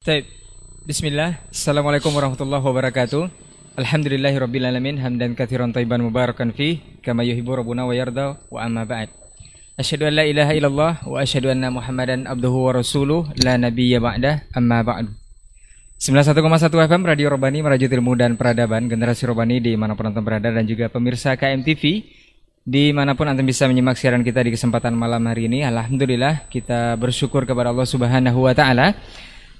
Baik. Bismillah. Assalamualaikum warahmatullahi wabarakatuh. Alhamdulillahirrabbilalamin Hamdan kathiran taiban mubarakan fi Kama yuhibu rabbuna wa yarda Wa amma ba'd Asyhadu an la ilaha illallah Wa asyhadu anna muhammadan abduhu wa rasuluh La nabiyya ba'dah Amma ba'du 91,1 FM Radio Robani Merajut Ilmu dan Peradaban Generasi Robani di mana penonton berada Dan juga pemirsa KMTV Di mana pun Anda bisa menyimak siaran kita di kesempatan malam hari ini Alhamdulillah kita bersyukur kepada Allah subhanahu wa ta'ala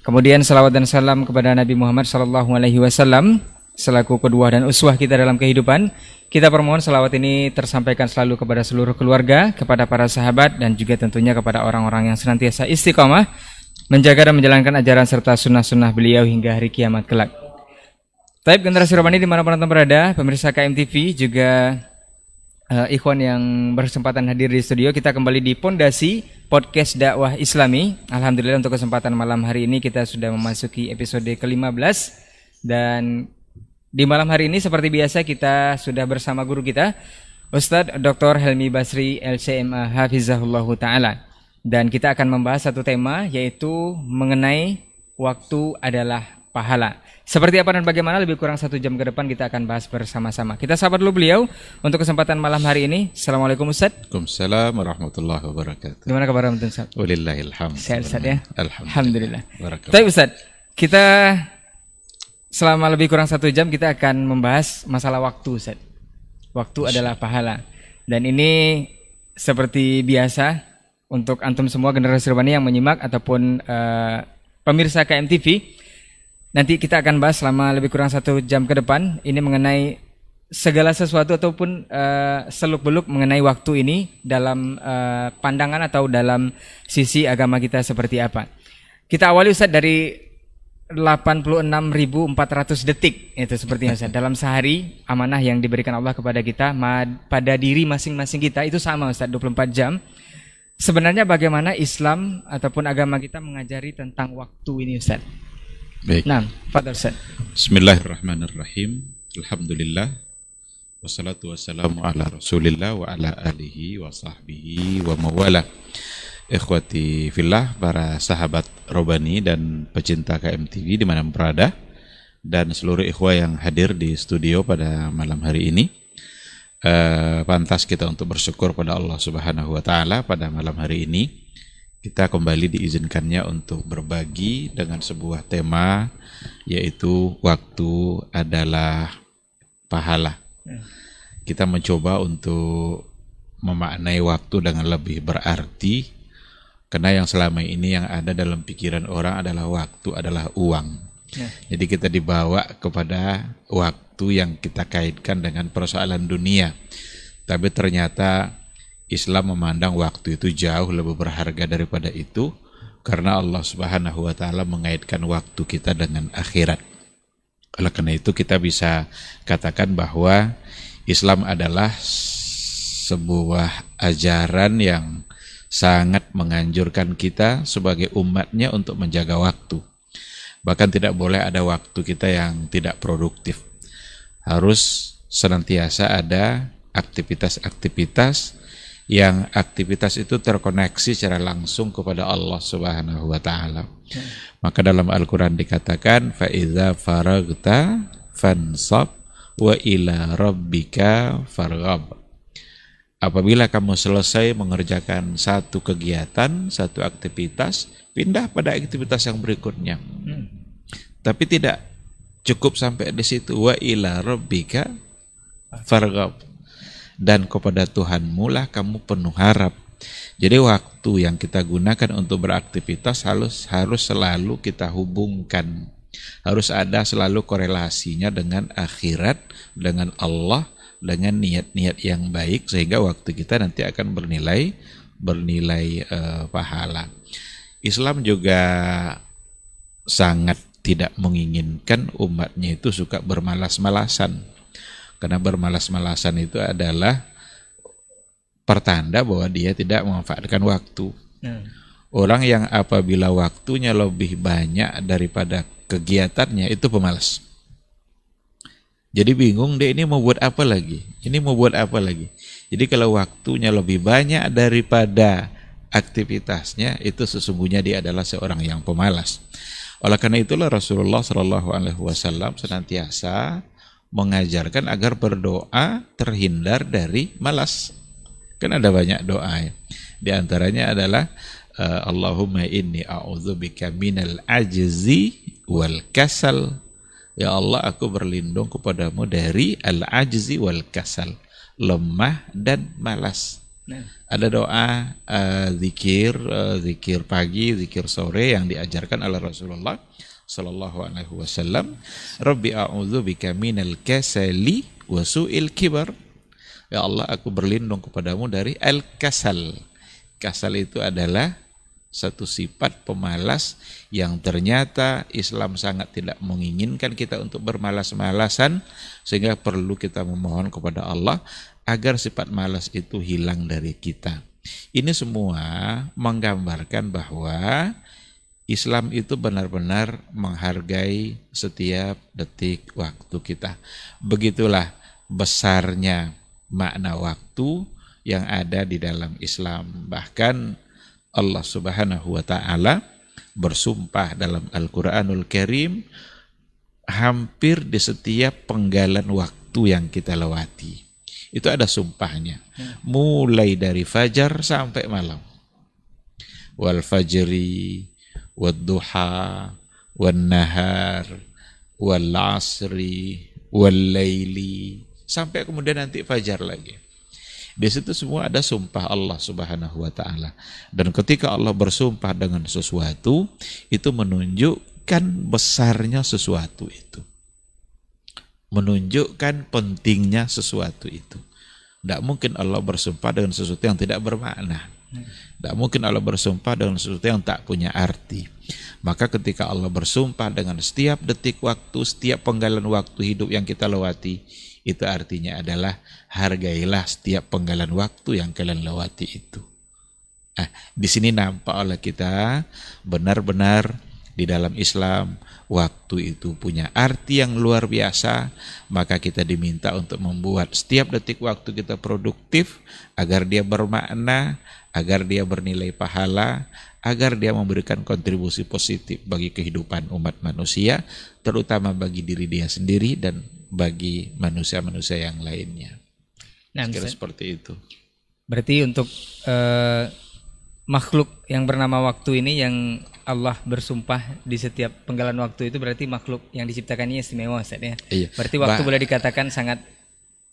Kemudian salawat dan salam kepada Nabi Muhammad sallallahu alaihi wasallam selaku kedua dan uswah kita dalam kehidupan. Kita permohon salawat ini tersampaikan selalu kepada seluruh keluarga, kepada para sahabat dan juga tentunya kepada orang-orang yang senantiasa istiqomah menjaga dan menjalankan ajaran serta sunnah-sunnah beliau hingga hari kiamat kelak. Taib generasi Romani di mana penonton berada, pemirsa KMTV juga uh, ikhwan yang berkesempatan hadir di studio kita kembali di Pondasi Podcast Dakwah Islami. Alhamdulillah untuk kesempatan malam hari ini kita sudah memasuki episode ke-15 dan di malam hari ini seperti biasa kita sudah bersama guru kita Ustadz Dr. Helmi Basri LCMA Hafizahullah Ta'ala dan kita akan membahas satu tema yaitu mengenai waktu adalah pahala. Seperti apa dan bagaimana lebih kurang satu jam ke depan kita akan bahas bersama-sama. Kita sahabat dulu beliau untuk kesempatan malam hari ini. Assalamualaikum Ustaz. Waalaikumsalam warahmatullahi wabarakatuh. Gimana kabar Ustaz? Walillahilhamd. Sehat Ustaz ya? Alhamdulillah. Alhamdulillah. Tapi Ustaz, kita selama lebih kurang satu jam kita akan membahas masalah waktu Ustaz. Waktu adalah pahala. Dan ini seperti biasa untuk antum semua generasi Rubani yang menyimak ataupun uh, pemirsa KMTV Nanti kita akan bahas selama lebih kurang satu jam ke depan ini mengenai segala sesuatu ataupun uh, seluk-beluk mengenai waktu ini dalam uh, pandangan atau dalam sisi agama kita seperti apa. Kita awali Ustaz dari 86.400 detik itu sepertinya Ustaz. Dalam sehari amanah yang diberikan Allah kepada kita pada diri masing-masing kita itu sama Ustaz 24 jam. Sebenarnya bagaimana Islam ataupun agama kita mengajari tentang waktu ini Ustaz? Baik. Nah, Fadal Ustaz. Bismillahirrahmanirrahim. Alhamdulillah. Wassalatu wassalamu ala rasulillah wa ala alihi wa sahbihi wa mawala. Ikhwati fillah, para sahabat Robani dan pecinta KMTV di mana berada dan seluruh ikhwah yang hadir di studio pada malam hari ini. Uh, pantas kita untuk bersyukur pada Allah Subhanahu wa taala pada malam hari ini kita kembali diizinkannya untuk berbagi dengan sebuah tema yaitu waktu adalah pahala. Kita mencoba untuk memaknai waktu dengan lebih berarti karena yang selama ini yang ada dalam pikiran orang adalah waktu adalah uang. Ya. Jadi kita dibawa kepada waktu yang kita kaitkan dengan persoalan dunia. Tapi ternyata Islam memandang waktu itu jauh lebih berharga daripada itu karena Allah Subhanahu wa taala mengaitkan waktu kita dengan akhirat. Oleh karena itu kita bisa katakan bahwa Islam adalah sebuah ajaran yang sangat menganjurkan kita sebagai umatnya untuk menjaga waktu. Bahkan tidak boleh ada waktu kita yang tidak produktif. Harus senantiasa ada aktivitas-aktivitas yang aktivitas itu terkoneksi secara langsung kepada Allah Subhanahu wa taala. Maka dalam Al-Qur'an dikatakan fa iza faragta fansab wa ila rabbika farghab. Apabila kamu selesai mengerjakan satu kegiatan, satu aktivitas, pindah pada aktivitas yang berikutnya. Tapi tidak cukup sampai di situ wa ila rabbika farghab dan kepada Tuhanmu lah kamu penuh harap. Jadi waktu yang kita gunakan untuk beraktivitas harus harus selalu kita hubungkan. Harus ada selalu korelasinya dengan akhirat, dengan Allah, dengan niat-niat yang baik sehingga waktu kita nanti akan bernilai bernilai uh, pahala. Islam juga sangat tidak menginginkan umatnya itu suka bermalas-malasan karena bermalas-malasan itu adalah pertanda bahwa dia tidak memanfaatkan waktu. Hmm. Orang yang apabila waktunya lebih banyak daripada kegiatannya itu pemalas. Jadi bingung deh ini mau buat apa lagi? Ini mau buat apa lagi? Jadi kalau waktunya lebih banyak daripada aktivitasnya itu sesungguhnya dia adalah seorang yang pemalas. Oleh karena itulah Rasulullah Shallallahu Alaihi Wasallam senantiasa mengajarkan agar berdoa terhindar dari malas. Kan ada banyak doa ya. Di antaranya adalah uh, Allahumma inni a'udzubika minal ajzi wal kasal. Ya Allah, aku berlindung kepadamu dari al-ajzi wal kasal, lemah dan malas. Nah. Ada doa uh, zikir, uh, zikir pagi, zikir sore yang diajarkan oleh Rasulullah sallallahu alaihi wasallam Rabbi a'udzu bika minal kasali wa su'il kibar Ya Allah aku berlindung kepadamu dari al-kasal Kasal itu adalah satu sifat pemalas yang ternyata Islam sangat tidak menginginkan kita untuk bermalas-malasan sehingga perlu kita memohon kepada Allah agar sifat malas itu hilang dari kita. Ini semua menggambarkan bahwa Islam itu benar-benar menghargai setiap detik waktu kita. Begitulah besarnya makna waktu yang ada di dalam Islam. Bahkan Allah Subhanahu wa taala bersumpah dalam Al-Qur'anul Karim hampir di setiap penggalan waktu yang kita lewati. Itu ada sumpahnya. Mulai dari fajar sampai malam. Wal fajri wadduha wan nahar wal asri sampai kemudian nanti fajar lagi. Di situ semua ada sumpah Allah Subhanahu wa taala. Dan ketika Allah bersumpah dengan sesuatu, itu menunjukkan besarnya sesuatu itu. Menunjukkan pentingnya sesuatu itu. Tidak mungkin Allah bersumpah dengan sesuatu yang tidak bermakna. Tidak mungkin Allah bersumpah dengan sesuatu yang tak punya arti. Maka ketika Allah bersumpah dengan setiap detik waktu, setiap penggalan waktu hidup yang kita lewati, itu artinya adalah hargailah setiap penggalan waktu yang kalian lewati itu. Nah, di sini nampak oleh kita benar-benar di dalam Islam waktu itu punya arti yang luar biasa, maka kita diminta untuk membuat setiap detik waktu kita produktif agar dia bermakna, agar dia bernilai pahala, agar dia memberikan kontribusi positif bagi kehidupan umat manusia, terutama bagi diri dia sendiri dan bagi manusia-manusia yang lainnya. Nah, Kira seperti itu. Berarti untuk uh, makhluk yang bernama waktu ini yang Allah bersumpah di setiap penggalan waktu itu berarti makhluk yang diciptakannya istimewa Ustaz ya. Iya. Berarti waktu bah boleh dikatakan sangat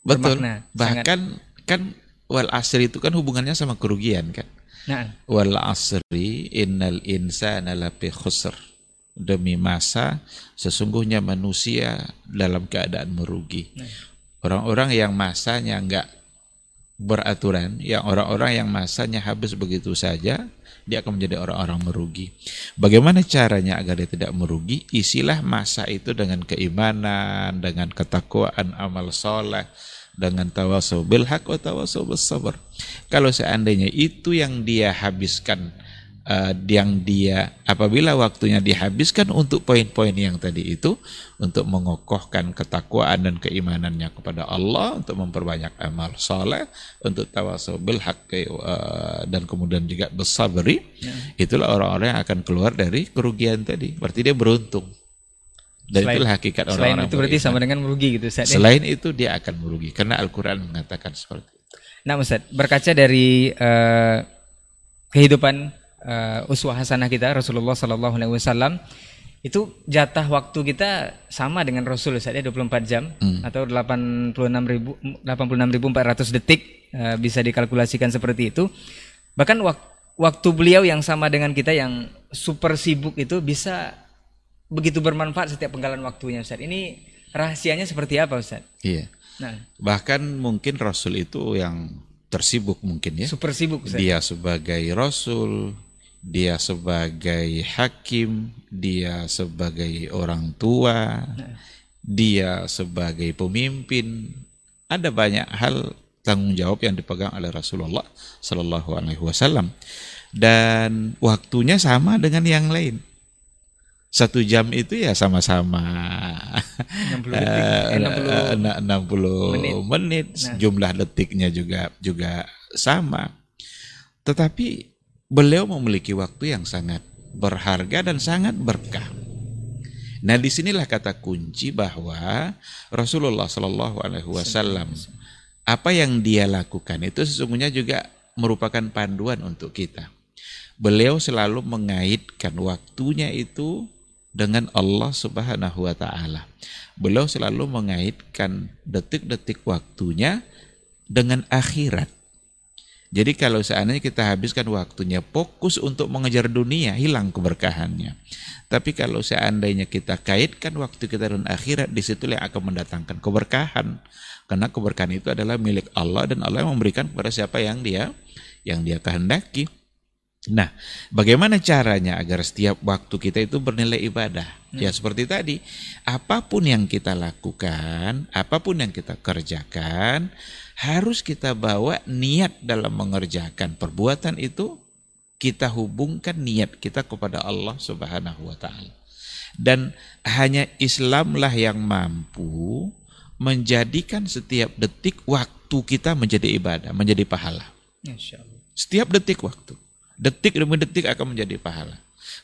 betul. bermakna. Bahkan sangat... kan wal asri itu kan hubungannya sama kerugian kan. Nah. Wal asri innal insana lafi khusr. Demi masa sesungguhnya manusia dalam keadaan merugi. Nah. Orang-orang yang masanya enggak beraturan, yang orang-orang yang masanya habis begitu saja, dia akan menjadi orang-orang merugi. Bagaimana caranya agar dia tidak merugi? Isilah masa itu dengan keimanan, dengan ketakwaan, amal soleh, dengan tawasau bil haq wa tawasau bis sabar. Kalau seandainya itu yang dia habiskan uh, yang dia apabila waktunya dihabiskan untuk poin-poin yang tadi itu untuk mengokohkan ketakwaan dan keimanannya kepada Allah untuk memperbanyak amal saleh untuk tawasau bil haq uh, dan kemudian juga bersabri ya. itulah orang-orang yang akan keluar dari kerugian tadi berarti dia beruntung dan selain, itulah hakikat orang-orang. Selain itu berarti sama dengan merugi gitu Ustaz. Ya? Selain itu dia akan merugi karena Al-Qur'an mengatakan seperti itu. Nah Ustaz, berkaca dari uh, kehidupan uh, uswah hasanah kita Rasulullah sallallahu alaihi wasallam itu jatah waktu kita sama dengan Rasul Ustaz ya 24 jam hmm. atau 86.000 86.400 detik uh, bisa dikalkulasikan seperti itu. Bahkan wak waktu beliau yang sama dengan kita yang super sibuk itu bisa begitu bermanfaat setiap penggalan waktunya Ustaz. Ini rahasianya seperti apa Ustaz? Iya. Nah, bahkan mungkin Rasul itu yang tersibuk mungkin ya. Super sibuk Ustaz. Dia sebagai Rasul, dia sebagai hakim, dia sebagai orang tua, nah. dia sebagai pemimpin. Ada banyak hal tanggung jawab yang dipegang oleh Rasulullah Shallallahu Alaihi Wasallam dan waktunya sama dengan yang lain satu jam itu ya sama-sama 60 detik, eh, 60, 60 menit, menit. Nah. jumlah detiknya juga juga sama. Tetapi beliau memiliki waktu yang sangat berharga dan sangat berkah. Nah di sinilah kata kunci bahwa Rasulullah Shallallahu Alaihi Wasallam apa yang dia lakukan itu sesungguhnya juga merupakan panduan untuk kita. Beliau selalu mengaitkan waktunya itu dengan Allah Subhanahu wa taala. Beliau selalu mengaitkan detik-detik waktunya dengan akhirat. Jadi kalau seandainya kita habiskan waktunya fokus untuk mengejar dunia, hilang keberkahannya. Tapi kalau seandainya kita kaitkan waktu kita dengan akhirat, di situlah yang akan mendatangkan keberkahan. Karena keberkahan itu adalah milik Allah dan Allah yang memberikan kepada siapa yang dia yang dia kehendaki. Nah, bagaimana caranya agar setiap waktu kita itu bernilai ibadah? Hmm. Ya seperti tadi, apa pun yang kita lakukan, apa pun yang kita kerjakan, harus kita bawa niat dalam mengerjakan perbuatan itu, kita hubungkan niat kita kepada Allah Subhanahu wa taala. Dan hanya Islamlah yang mampu menjadikan setiap detik waktu kita menjadi ibadah, menjadi pahala. Setiap detik waktu. Detik demi detik akan menjadi pahala.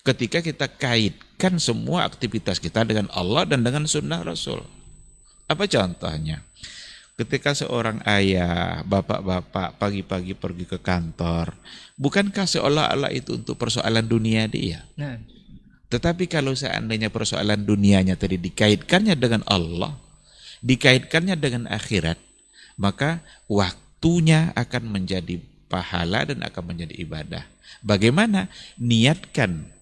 Ketika kita kaitkan semua aktivitas kita dengan Allah dan dengan sunnah Rasul. Apa contohnya? Ketika seorang ayah, bapak-bapak pagi-pagi pergi ke kantor, bukankah seolah-olah itu untuk persoalan dunia dia? Nah. Tetapi kalau seandainya persoalan dunianya tadi dikaitkannya dengan Allah, dikaitkannya dengan akhirat, maka waktunya akan menjadi pahala dan akan menjadi ibadah. Bagaimana? Niatkan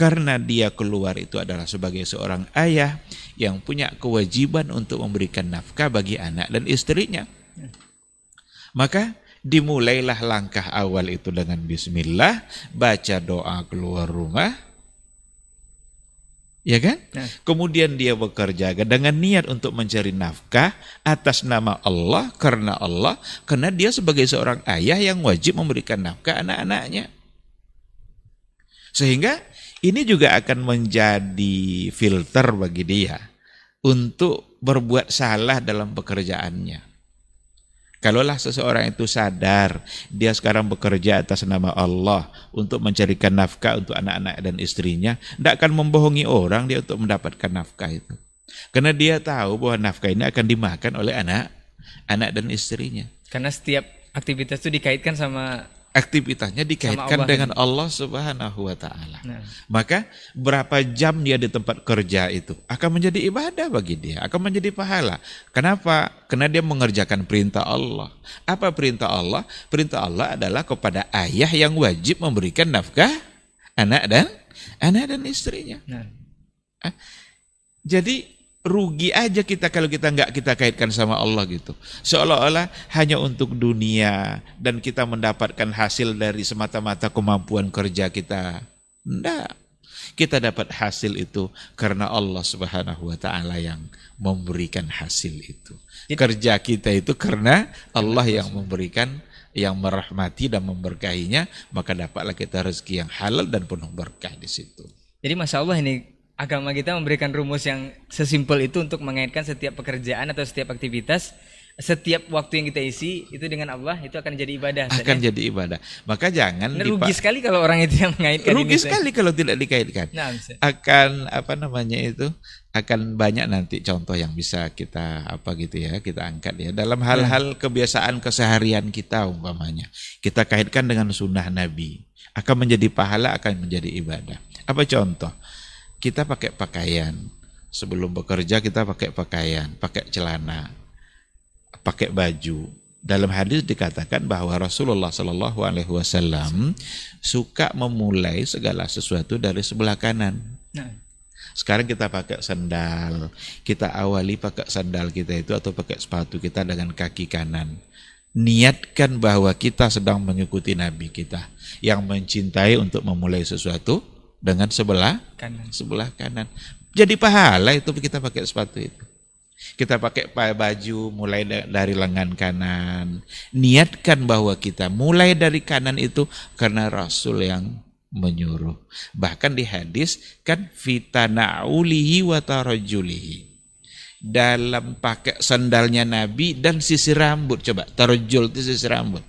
karena dia keluar itu adalah sebagai seorang ayah yang punya kewajiban untuk memberikan nafkah bagi anak dan istrinya. Maka dimulailah langkah awal itu dengan bismillah, baca doa keluar rumah, ya kan? Nah. Kemudian dia bekerja dengan niat untuk mencari nafkah atas nama Allah karena Allah, karena dia sebagai seorang ayah yang wajib memberikan nafkah anak-anaknya. Sehingga ini juga akan menjadi filter bagi dia untuk berbuat salah dalam pekerjaannya. Kalaulah seseorang itu sadar dia sekarang bekerja atas nama Allah untuk mencarikan nafkah untuk anak-anak dan istrinya, tidak akan membohongi orang dia untuk mendapatkan nafkah itu. Karena dia tahu bahwa nafkah ini akan dimakan oleh anak, anak dan istrinya. Karena setiap aktivitas itu dikaitkan sama aktivitasnya dikaitkan Allah dengan Allah Subhanahu wa taala. Nah. Maka berapa jam dia di tempat kerja itu akan menjadi ibadah bagi dia, akan menjadi pahala. Kenapa? Karena dia mengerjakan perintah Allah. Apa perintah Allah? Perintah Allah adalah kepada ayah yang wajib memberikan nafkah anak dan anak dan istrinya. Nah. Jadi rugi aja kita kalau kita nggak kita kaitkan sama Allah gitu. Seolah-olah hanya untuk dunia dan kita mendapatkan hasil dari semata-mata kemampuan kerja kita. Enggak. Kita dapat hasil itu karena Allah Subhanahu wa taala yang memberikan hasil itu. Kerja kita itu karena Allah yang memberikan yang merahmati dan memberkahinya, maka dapatlah kita rezeki yang halal dan penuh berkah di situ. Jadi masya Allah ini agama kita memberikan rumus yang sesimpel itu untuk mengaitkan setiap pekerjaan atau setiap aktivitas setiap waktu yang kita isi itu dengan Allah itu akan jadi ibadah akan ya? jadi ibadah. Maka jangan nah, rugi sekali kalau orang itu yang mengaitkan rugi ini, sekali kalau tidak dikaitkan. Nah, akan apa namanya itu akan banyak nanti contoh yang bisa kita apa gitu ya kita angkat ya. Dalam hal-hal kebiasaan keseharian kita umpamanya. Kita kaitkan dengan sunnah Nabi. Akan menjadi pahala akan menjadi ibadah. Apa contoh kita pakai pakaian. Sebelum bekerja kita pakai pakaian, pakai celana, pakai baju. Dalam hadis dikatakan bahwa Rasulullah Shallallahu Alaihi Wasallam suka memulai segala sesuatu dari sebelah kanan. Nah. Sekarang kita pakai sandal, kita awali pakai sandal kita itu atau pakai sepatu kita dengan kaki kanan. Niatkan bahwa kita sedang mengikuti Nabi kita yang mencintai untuk memulai sesuatu dengan sebelah kanan. Sebelah kanan. Jadi pahala itu kita pakai sepatu itu. Kita pakai baju mulai dari lengan kanan. Niatkan bahwa kita mulai dari kanan itu karena Rasul yang menyuruh. Bahkan di hadis kan fitana'ulihi wa tarajulihi. Dalam pakai sandalnya Nabi dan sisir rambut. Coba tarajul itu sisir rambut.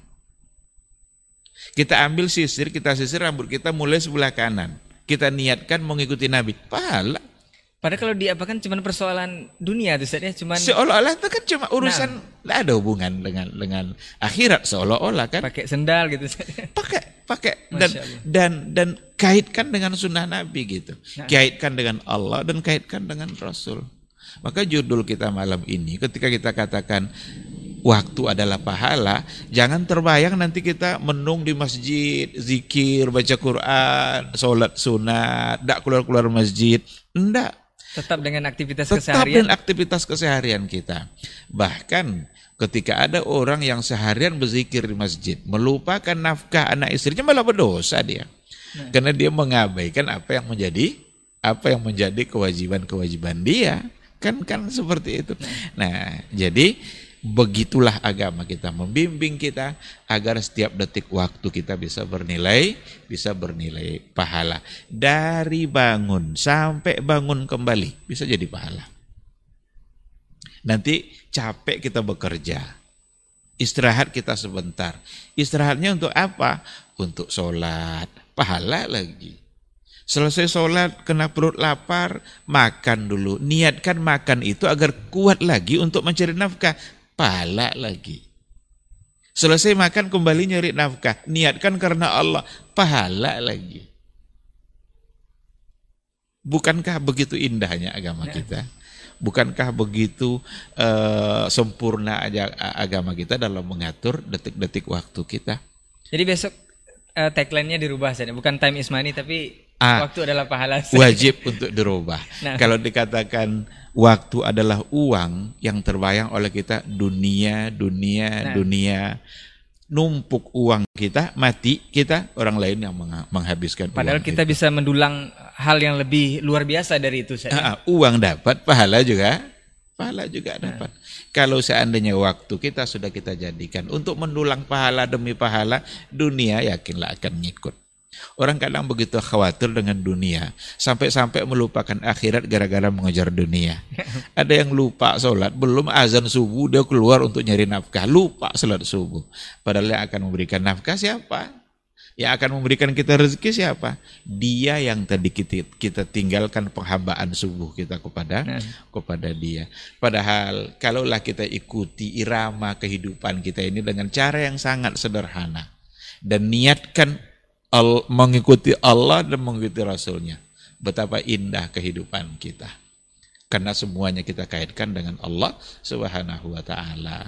Kita ambil sisir, kita sisir rambut kita mulai sebelah kanan kita niatkan mengikuti Nabi, pahala. Padahal kalau diapakan cuma persoalan dunia tuh ya, cuman Seolah-olah itu kan cuma urusan tidak ada hubungan dengan dengan akhirat seolah-olah kan. pakai sendal gitu. Pakai pakai dan dan dan kaitkan dengan sunnah Nabi gitu. Nah. Kaitkan dengan Allah dan kaitkan dengan Rasul. Maka judul kita malam ini ketika kita katakan waktu adalah pahala, jangan terbayang nanti kita menung di masjid, zikir, baca Quran, sholat sunat, tidak keluar-keluar masjid. Enggak, Tetap dengan aktivitas tetap keseharian. dengan aktivitas keseharian kita. Bahkan ketika ada orang yang seharian berzikir di masjid, melupakan nafkah anak istrinya malah berdosa dia. Karena dia mengabaikan apa yang menjadi apa yang menjadi kewajiban-kewajiban dia. Kan kan seperti itu. Nah, jadi begitulah agama kita membimbing kita agar setiap detik waktu kita bisa bernilai bisa bernilai pahala. Dari bangun sampai bangun kembali bisa jadi pahala. Nanti capek kita bekerja istirahat kita sebentar. Istirahatnya untuk apa? Untuk sholat pahala lagi. Selesai sholat, kena perut lapar, makan dulu. Niatkan makan itu agar kuat lagi untuk mencari nafkah. Pahala lagi. Selesai makan kembali nyari nafkah. Niatkan karena Allah. Pahala lagi. Bukankah begitu indahnya agama kita? Bukankah begitu eh, sempurna aja agama kita dalam mengatur detik-detik waktu kita? Jadi besok eh, tagline-nya dirubah saja, bukan time is money tapi Ah. waktu adalah pahala. Ustaz. wajib untuk dirubah. Nah. Kalau dikatakan waktu adalah uang yang terbayang oleh kita dunia, dunia, Nah. dunia, numpuk uang kita, mati kita, orang lain yang mengha- menghabiskan Padahal uang kita itu. bisa mendulang hal yang lebih luar biasa dari itu. Ah, ah, uang dapat, pahala juga, pahala juga dapat. Kalau seandainya waktu kita sudah kita jadikan untuk mendulang pahala demi pahala, dunia yakinlah akan ngikut. Orang kadang begitu khawatir dengan dunia Sampai-sampai melupakan akhirat gara-gara mengejar dunia Ada yang lupa sholat Belum azan subuh dia keluar untuk nyari nafkah Lupa sholat subuh Padahal yang akan memberikan nafkah siapa? Yang akan memberikan kita rezeki siapa? Dia yang tadi kita, kita tinggalkan penghambaan subuh kita kepada Nah. kepada dia. Padahal kalaulah kita ikuti irama kehidupan kita ini dengan cara yang sangat sederhana dan niatkan al- mengikuti Allah dan mengikuti Rasulnya, betapa indah kehidupan kita. Karena semuanya kita kaitkan dengan Allah Subhanahu wa taala.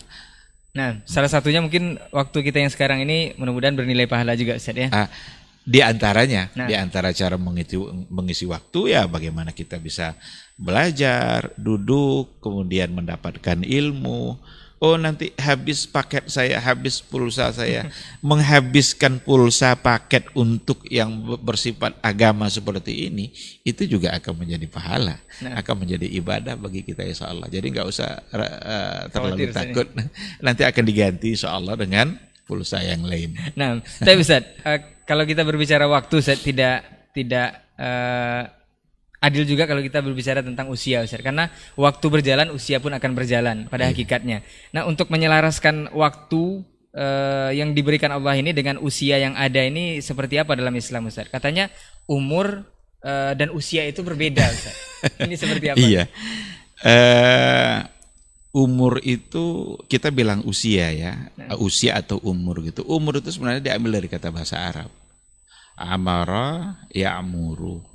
Nah, salah satunya mungkin waktu kita yang sekarang ini mudah-mudahan bernilai pahala juga Ustaz ya. Ah, di antaranya, Nah. di antara cara mengisi, mengisi waktu ya bagaimana kita bisa belajar, duduk, kemudian mendapatkan ilmu. Oh nanti habis paket saya, habis pulsa saya, menghabiskan pulsa paket untuk yang bersifat agama seperti ini, itu juga akan menjadi pahala, Nah. akan menjadi ibadah bagi kita insya Allah. Jadi nggak usah eh, terlalu Khawatir, takut, nanti akan diganti insya Allah dengan pulsa yang lain. Nah, tapi Ustaz, eh, kalau kita berbicara waktu Ustaz tidak tidak eh, adil juga kalau kita berbicara tentang usia Ustaz karena waktu berjalan usia pun akan berjalan pada hakikatnya. Nah, untuk menyelaraskan waktu eh, yang diberikan Allah ini dengan usia yang ada ini seperti apa dalam Islam Ustaz? Katanya umur eh, dan usia itu berbeda Ustaz. ini seperti apa? Iya. Eh umur itu kita bilang usia ya, usia atau umur gitu. Umur itu sebenarnya diambil dari kata bahasa Arab. Amara ya'muru.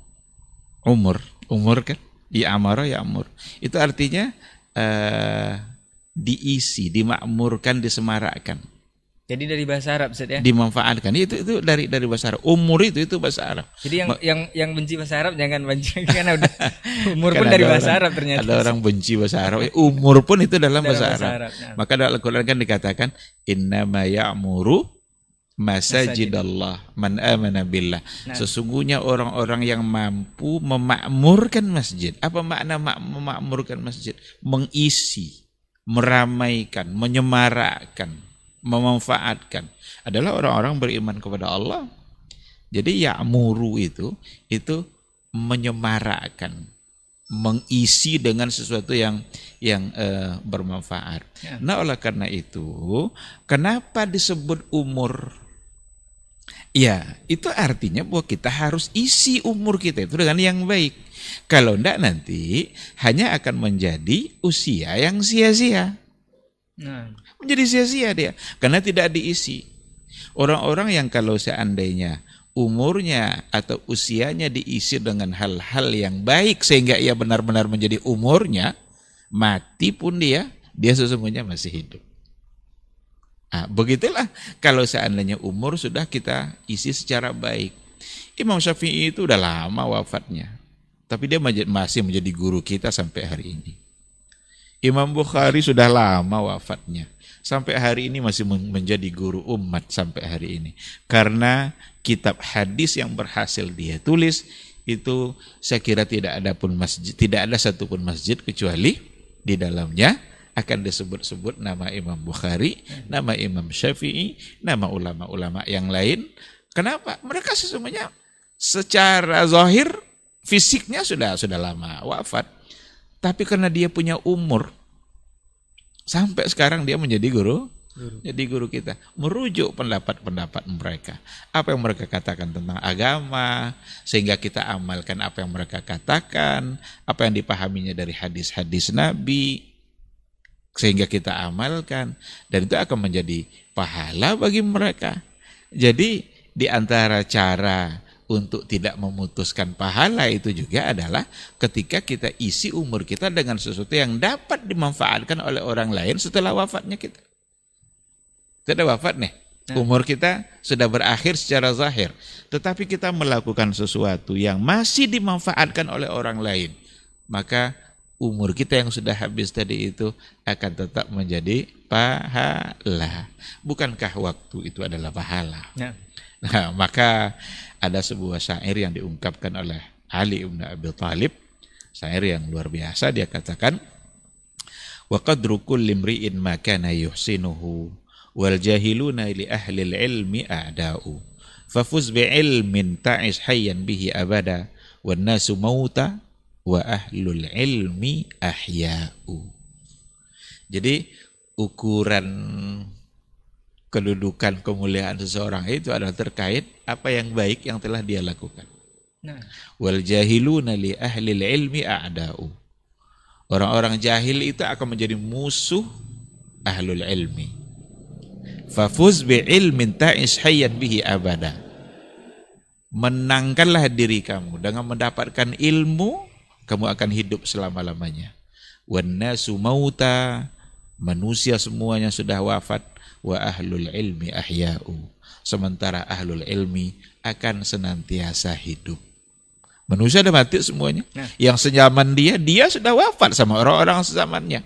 Umur, umur kan? Ya amara ya'mur. Itu artinya eh diisi, dimakmurkan, disemarakkan, Jadi dari bahasa Arab Ustaz ya. dimanfaatkan. Itu itu dari dari bahasa Arab. Umur itu itu bahasa Arab. Jadi yang yang yang benci bahasa Arab jangan benci karena udah umur pun dari bahasa orang- Arab ternyata. Ada orang benci bahasa Arab. Eh, Umur pun itu dalam, Dalam bahasa, bahasa Arab. Arab, ya. Maka dalam Al-Quran kan dikatakan innama ya'muru masajidallah man amana billah. Nah. Sesungguhnya orang-orang yang mampu memakmurkan masjid. Apa makna mak- memakmurkan masjid? Mengisi, meramaikan, menyemarakkan, memanfaatkan adalah orang-orang beriman kepada Allah. Jadi ya'muru itu itu menyemarakkan, mengisi dengan sesuatu yang yang eh, bermanfaat. Ya. Nah, oleh karena itu, kenapa disebut umur? Ya, itu artinya bahwa kita harus isi umur kita itu dengan yang baik. Kalau enggak nanti hanya akan menjadi usia yang sia-sia. Nah, Menjadi sia-sia dia karena tidak diisi. Orang-orang yang kalau seandainya umurnya atau usianya diisi dengan hal-hal yang baik sehingga ia benar-benar menjadi umurnya, mati pun dia, dia sesungguhnya masih hidup. Nah, begitulah kalau seandainya umur sudah kita isi secara baik. Imam Syafi'i itu udah lama wafatnya. Tapi dia masih menjadi guru kita sampai hari ini. Imam Bukhari sudah lama wafatnya. Sampai hari ini masih men- menjadi guru umat sampai hari ini. Karena kitab hadis yang berhasil dia tulis itu saya kira tidak ada pun masjid, tidak ada satupun masjid kecuali di dalamnya akan disebut-sebut nama Imam Bukhari, nama Imam Syafi'i, nama ulama-ulama yang lain. Kenapa? Mereka sesungguhnya secara zahir fisiknya sudah sudah lama wafat. Tapi karena dia punya umur sampai sekarang dia menjadi guru, jadi guru kita, merujuk pendapat-pendapat mereka. Apa yang mereka katakan tentang agama sehingga kita amalkan apa yang mereka katakan, apa yang dipahaminya dari hadis-hadis Nabi sehingga kita amalkan dan itu akan menjadi pahala bagi mereka. Jadi di antara cara untuk tidak memutuskan pahala itu juga adalah ketika kita isi umur kita dengan sesuatu yang dapat dimanfaatkan oleh orang lain setelah wafatnya kita. Sudah wafat nih. Umur kita sudah berakhir secara zahir. Tetapi kita melakukan sesuatu yang masih dimanfaatkan oleh orang lain. Maka umur kita yang sudah habis tadi itu akan tetap menjadi pahala. Bukankah waktu itu adalah pahala? nah. Nah, maka ada sebuah syair yang diungkapkan oleh Ali Ibn Abi Thalib, syair yang luar biasa dia katakan wa qadru kulli imri'in ma kana yuhsinuhu wal jahiluna li ahli ilmi a'da'u fafuz bi ilmin ta'ish hayyan bihi abada wan nasu mauta wa ahlul ilmi ahya'u jadi ukuran kedudukan kemuliaan seseorang itu adalah terkait apa yang baik yang telah dia lakukan. Nah, Wal jahiluna li ahli ilmi a'da'u. Orang-orang jahil itu akan menjadi musuh ahlul ilmi. Fafuz bi ilmin ta'ish hayyan bihi abada. Menangkanlah diri kamu dengan mendapatkan ilmu, kamu akan hidup selama-lamanya. Wan nasu mauta, manusia semuanya sudah wafat wa ahlul ilmi ahya'u. Sementara ahlul ilmi akan senantiasa hidup. Manusia sudah mati semuanya. Nah. Yang sejaman dia, dia sudah wafat sama orang-orang sezamannya.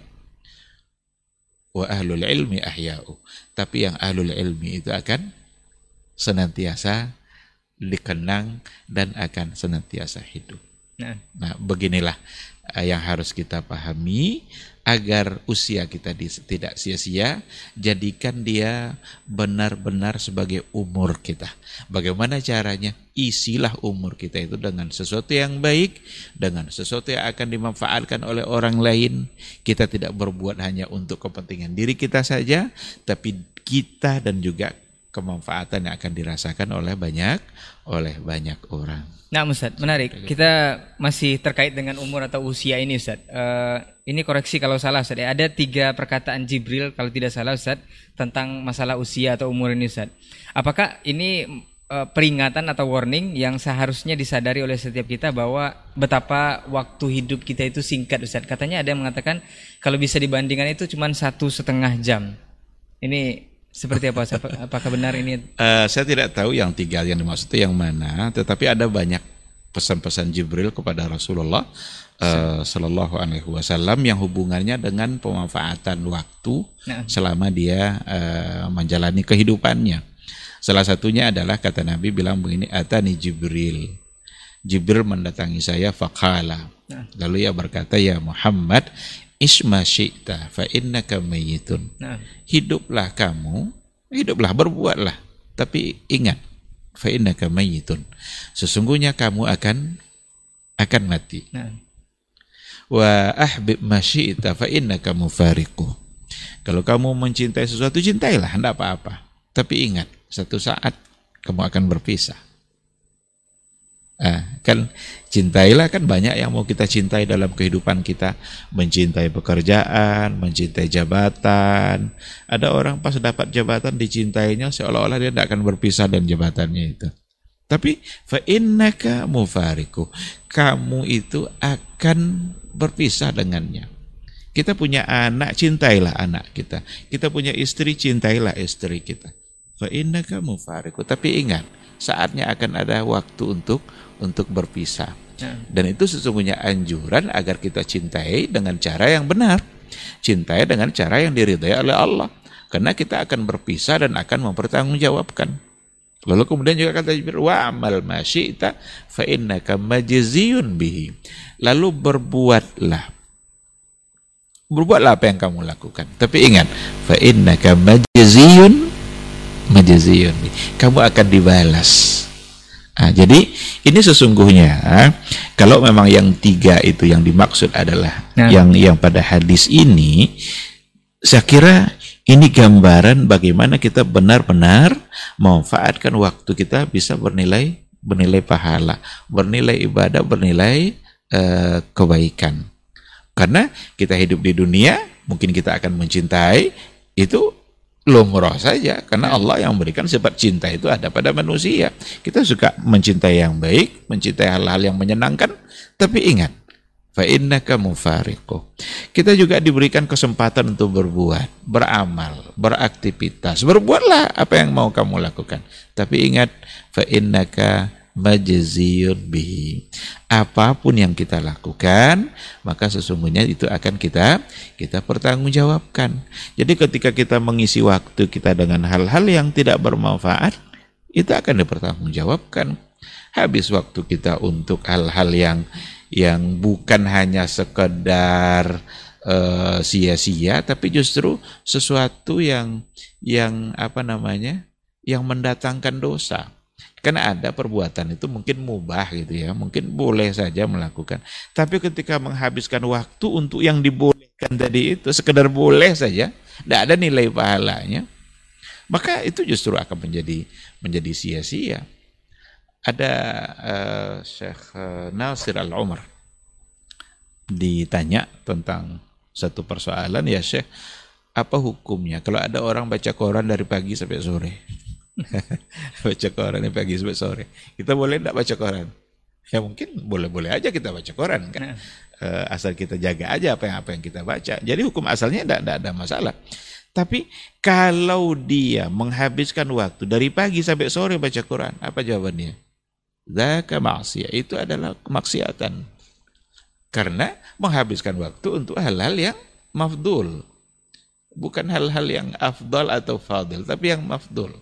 Wa ahlul ilmi ahya'u. Tapi yang ahlul ilmi itu akan senantiasa dikenang dan akan senantiasa hidup. Nah. Nah, beginilah eh, yang harus kita pahami agar usia kita tidak sia-sia, jadikan dia benar-benar sebagai umur kita. Bagaimana caranya? Isilah umur kita itu dengan sesuatu yang baik, dengan sesuatu yang akan dimanfaatkan oleh orang lain. Kita tidak berbuat hanya untuk kepentingan diri kita saja, tapi kita dan juga kemanfaatan yang akan dirasakan oleh banyak oleh banyak orang. Nah, Ustaz, menarik. Kita masih terkait dengan umur atau usia ini, Ustaz. Eh, ini koreksi kalau salah, Ustaz. ya. Ada tiga perkataan Jibril, kalau tidak salah, Ustaz, tentang masalah usia atau umur ini, Ustaz. Apakah ini eh, peringatan atau warning yang seharusnya disadari oleh setiap kita bahwa betapa waktu hidup kita itu singkat, Ustaz? Katanya ada yang mengatakan kalau bisa dibandingkan itu cuma satu setengah jam. Ini seperti apa? Apakah benar ini? Eh, saya tidak tahu yang tiga yang dimaksud itu yang mana, tetapi ada banyak pesan-pesan Jibril kepada Rasulullah eh, Sallallahu Alaihi Wasallam yang hubungannya dengan pemanfaatan waktu Nah. selama dia eh, menjalani kehidupannya. Salah satunya adalah kata Nabi bilang begini, Atani Jibril. Jibril mendatangi saya fakala. Nah. Lalu ia berkata, ya Muhammad, isma syi'ta fa innaka mayyitun Nah, hiduplah kamu, hiduplah, berbuatlah. Tapi ingat, fa innaka mayyitun. Sesungguhnya kamu akan akan mati. nah, Wa ahbib ma syi'ta fa innaka mufariquh. Kalau kamu mencintai sesuatu, cintailah, tidak apa-apa. Tapi ingat, satu saat kamu akan berpisah. Ah, kan cintailah kan banyak yang mau kita cintai dalam kehidupan kita. Mencintai pekerjaan mencintai jabatan. Ada orang pas dapat jabatan dicintainya seolah-olah dia tidak akan berpisah dan jabatannya itu. Tapi fa innaka mufariku kamu itu akan berpisah dengannya. Kita punya anak cintailah anak kita. Kita punya istri cintailah istri kita. Fa innaka mufariku. Tapi ingat saatnya akan ada waktu untuk untuk berpisah. Ya. Dan itu sesungguhnya anjuran agar kita cintai dengan cara yang benar. Cintai dengan cara yang diridhai oleh Allah. Karena kita akan berpisah dan akan mempertanggungjawabkan. Lalu kemudian juga kata Jibril, wa amal masyita fa innaka majziyun bihi. Lalu berbuatlah. Berbuatlah apa yang kamu lakukan. Tapi ingat, fa innaka majziyun majziyun. Kamu akan dibalas. Nah, jadi ini sesungguhnya kalau memang yang tiga itu yang dimaksud adalah nah. yang yang pada hadis ini, saya kira ini gambaran bagaimana kita benar-benar memanfaatkan waktu kita bisa bernilai bernilai pahala, bernilai ibadah, bernilai uh, kebaikan. Karena kita hidup di dunia, mungkin kita akan mencintai itu lumrah saja karena. Allah yang memberikan sifat cinta itu ada pada manusia. Kita suka mencintai yang baik, mencintai hal-hal yang menyenangkan, tapi ingat fa innaka mufariqu. Kita juga diberikan kesempatan untuk berbuat, beramal, beraktivitas. Berbuatlah apa yang mau kamu lakukan. Tapi ingat fa innaka majziyun bihi. Apa pun yang kita lakukan, maka sesungguhnya itu akan kita kita pertanggungjawabkan. Jadi ketika kita mengisi waktu kita dengan hal-hal yang tidak bermanfaat, itu akan dipertanggungjawabkan. Habis waktu kita untuk hal-hal yang yang bukan hanya sekedar eh, sia-sia, uh, tapi justru sesuatu yang yang apa namanya, yang mendatangkan dosa. Karena ada perbuatan itu mungkin mubah gitu ya, mungkin boleh saja melakukan. Tapi ketika menghabiskan waktu untuk yang dibolehkan tadi itu, sekedar boleh saja, tidak ada nilai pahalanya, maka itu justru akan menjadi menjadi sia-sia. Ada uh, Syekh uh, Nasir Al-Umar ditanya tentang satu persoalan ya Syekh, apa hukumnya kalau ada orang baca koran dari pagi sampai sore? baca koran ini pagi sampai sore. Kita boleh tidak baca koran? Ya mungkin boleh-boleh aja kita baca koran kan. Uh, asal kita jaga aja apa yang apa yang kita baca. Jadi hukum asalnya tidak ada masalah. Tapi kalau dia menghabiskan waktu dari pagi sampai sore baca Quran, apa jawabannya? Zaka maksiat. Itu adalah kemaksiatan. Karena menghabiskan waktu untuk hal-hal yang mafdul. Bukan hal-hal yang afdal atau fadil, tapi yang mafdul.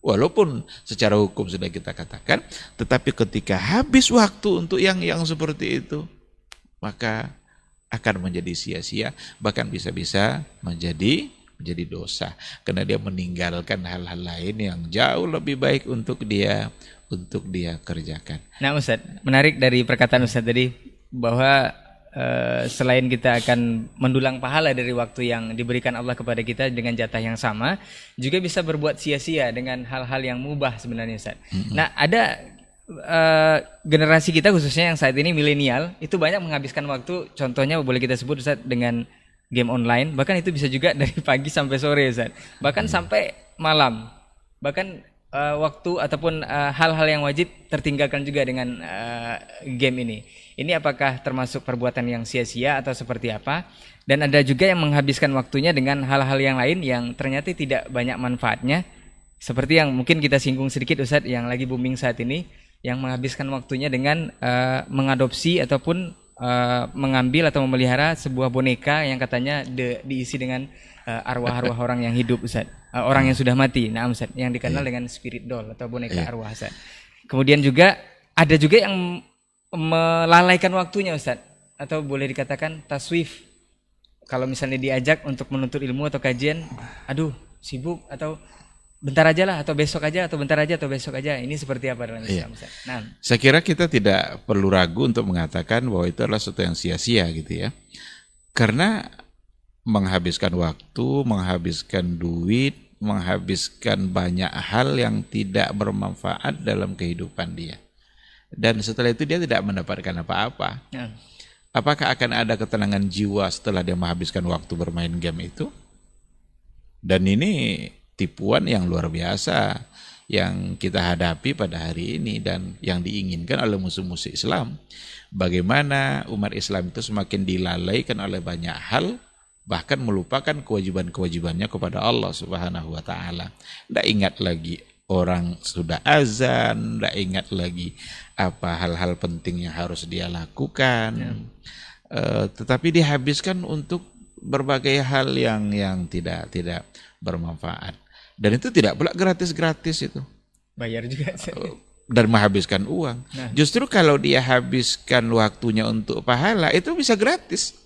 Walaupun secara hukum sudah kita katakan, tetapi ketika habis waktu untuk yang yang seperti itu, maka akan menjadi sia-sia, bahkan bisa-bisa menjadi menjadi dosa karena dia meninggalkan hal-hal lain yang jauh lebih baik untuk dia untuk dia kerjakan. Nah, Ustaz, menarik dari perkataan Ustaz tadi bahwa Uh, selain kita akan mendulang pahala dari waktu yang diberikan Allah kepada kita dengan jatah yang sama, juga bisa berbuat sia-sia dengan hal-hal yang mubah sebenarnya Ustaz. Mm -hmm. Nah, ada uh, generasi kita khususnya yang saat ini milenial itu banyak menghabiskan waktu contohnya boleh kita sebut Ustaz dengan game online, bahkan itu bisa juga dari pagi sampai sore Ustaz. Bahkan mm -hmm. sampai malam. Bahkan uh, waktu ataupun eh, hal-hal uh, yang wajib tertinggalkan juga dengan uh, game ini. Ini apakah termasuk perbuatan yang sia-sia atau seperti apa? Dan ada juga yang menghabiskan waktunya dengan hal-hal yang lain yang ternyata tidak banyak manfaatnya. Seperti yang mungkin kita singgung sedikit Ustadz yang lagi booming saat ini yang menghabiskan waktunya dengan uh, mengadopsi ataupun uh, mengambil atau memelihara sebuah boneka yang katanya de, diisi dengan arwah-arwah uh, orang yang hidup Ustaz uh, orang yang sudah mati. Nah, Ustaz, yang dikenal yeah. dengan spirit doll atau boneka yeah. arwah Ustaz. Kemudian juga ada juga yang melalaikan waktunya Ustaz atau boleh dikatakan taswif. Kalau misalnya diajak untuk menuntut ilmu atau kajian, aduh, sibuk atau bentar aja lah atau besok aja atau bentar aja atau besok aja. Ini seperti apa dalam Islam Ustaz? Nah, saya kira kita tidak perlu ragu untuk mengatakan bahwa itu adalah sesuatu yang sia-sia gitu ya. Karena menghabiskan waktu, menghabiskan duit, menghabiskan banyak hal yang tidak bermanfaat dalam kehidupan dia. Dan setelah itu dia tidak mendapatkan apa-apa. Ya. Apakah akan ada ketenangan jiwa setelah dia menghabiskan waktu bermain game itu? Dan ini tipuan yang luar biasa yang kita hadapi pada hari ini dan yang diinginkan oleh musuh-musuh Islam. Bagaimana umat Islam itu semakin dilalaikan oleh banyak hal bahkan melupakan kewajiban-kewajibannya kepada Allah Subhanahu wa taala. Tidak ingat lagi orang sudah azan, tidak ingat lagi apa hal-hal penting yang harus dia lakukan. Ya. Uh, tetapi dihabiskan untuk berbagai hal yang yang tidak tidak bermanfaat. Dan itu tidak pula gratis-gratis itu. Bayar juga. Uh, dan menghabiskan uang. Nah. Justru kalau dia habiskan waktunya untuk pahala itu bisa gratis.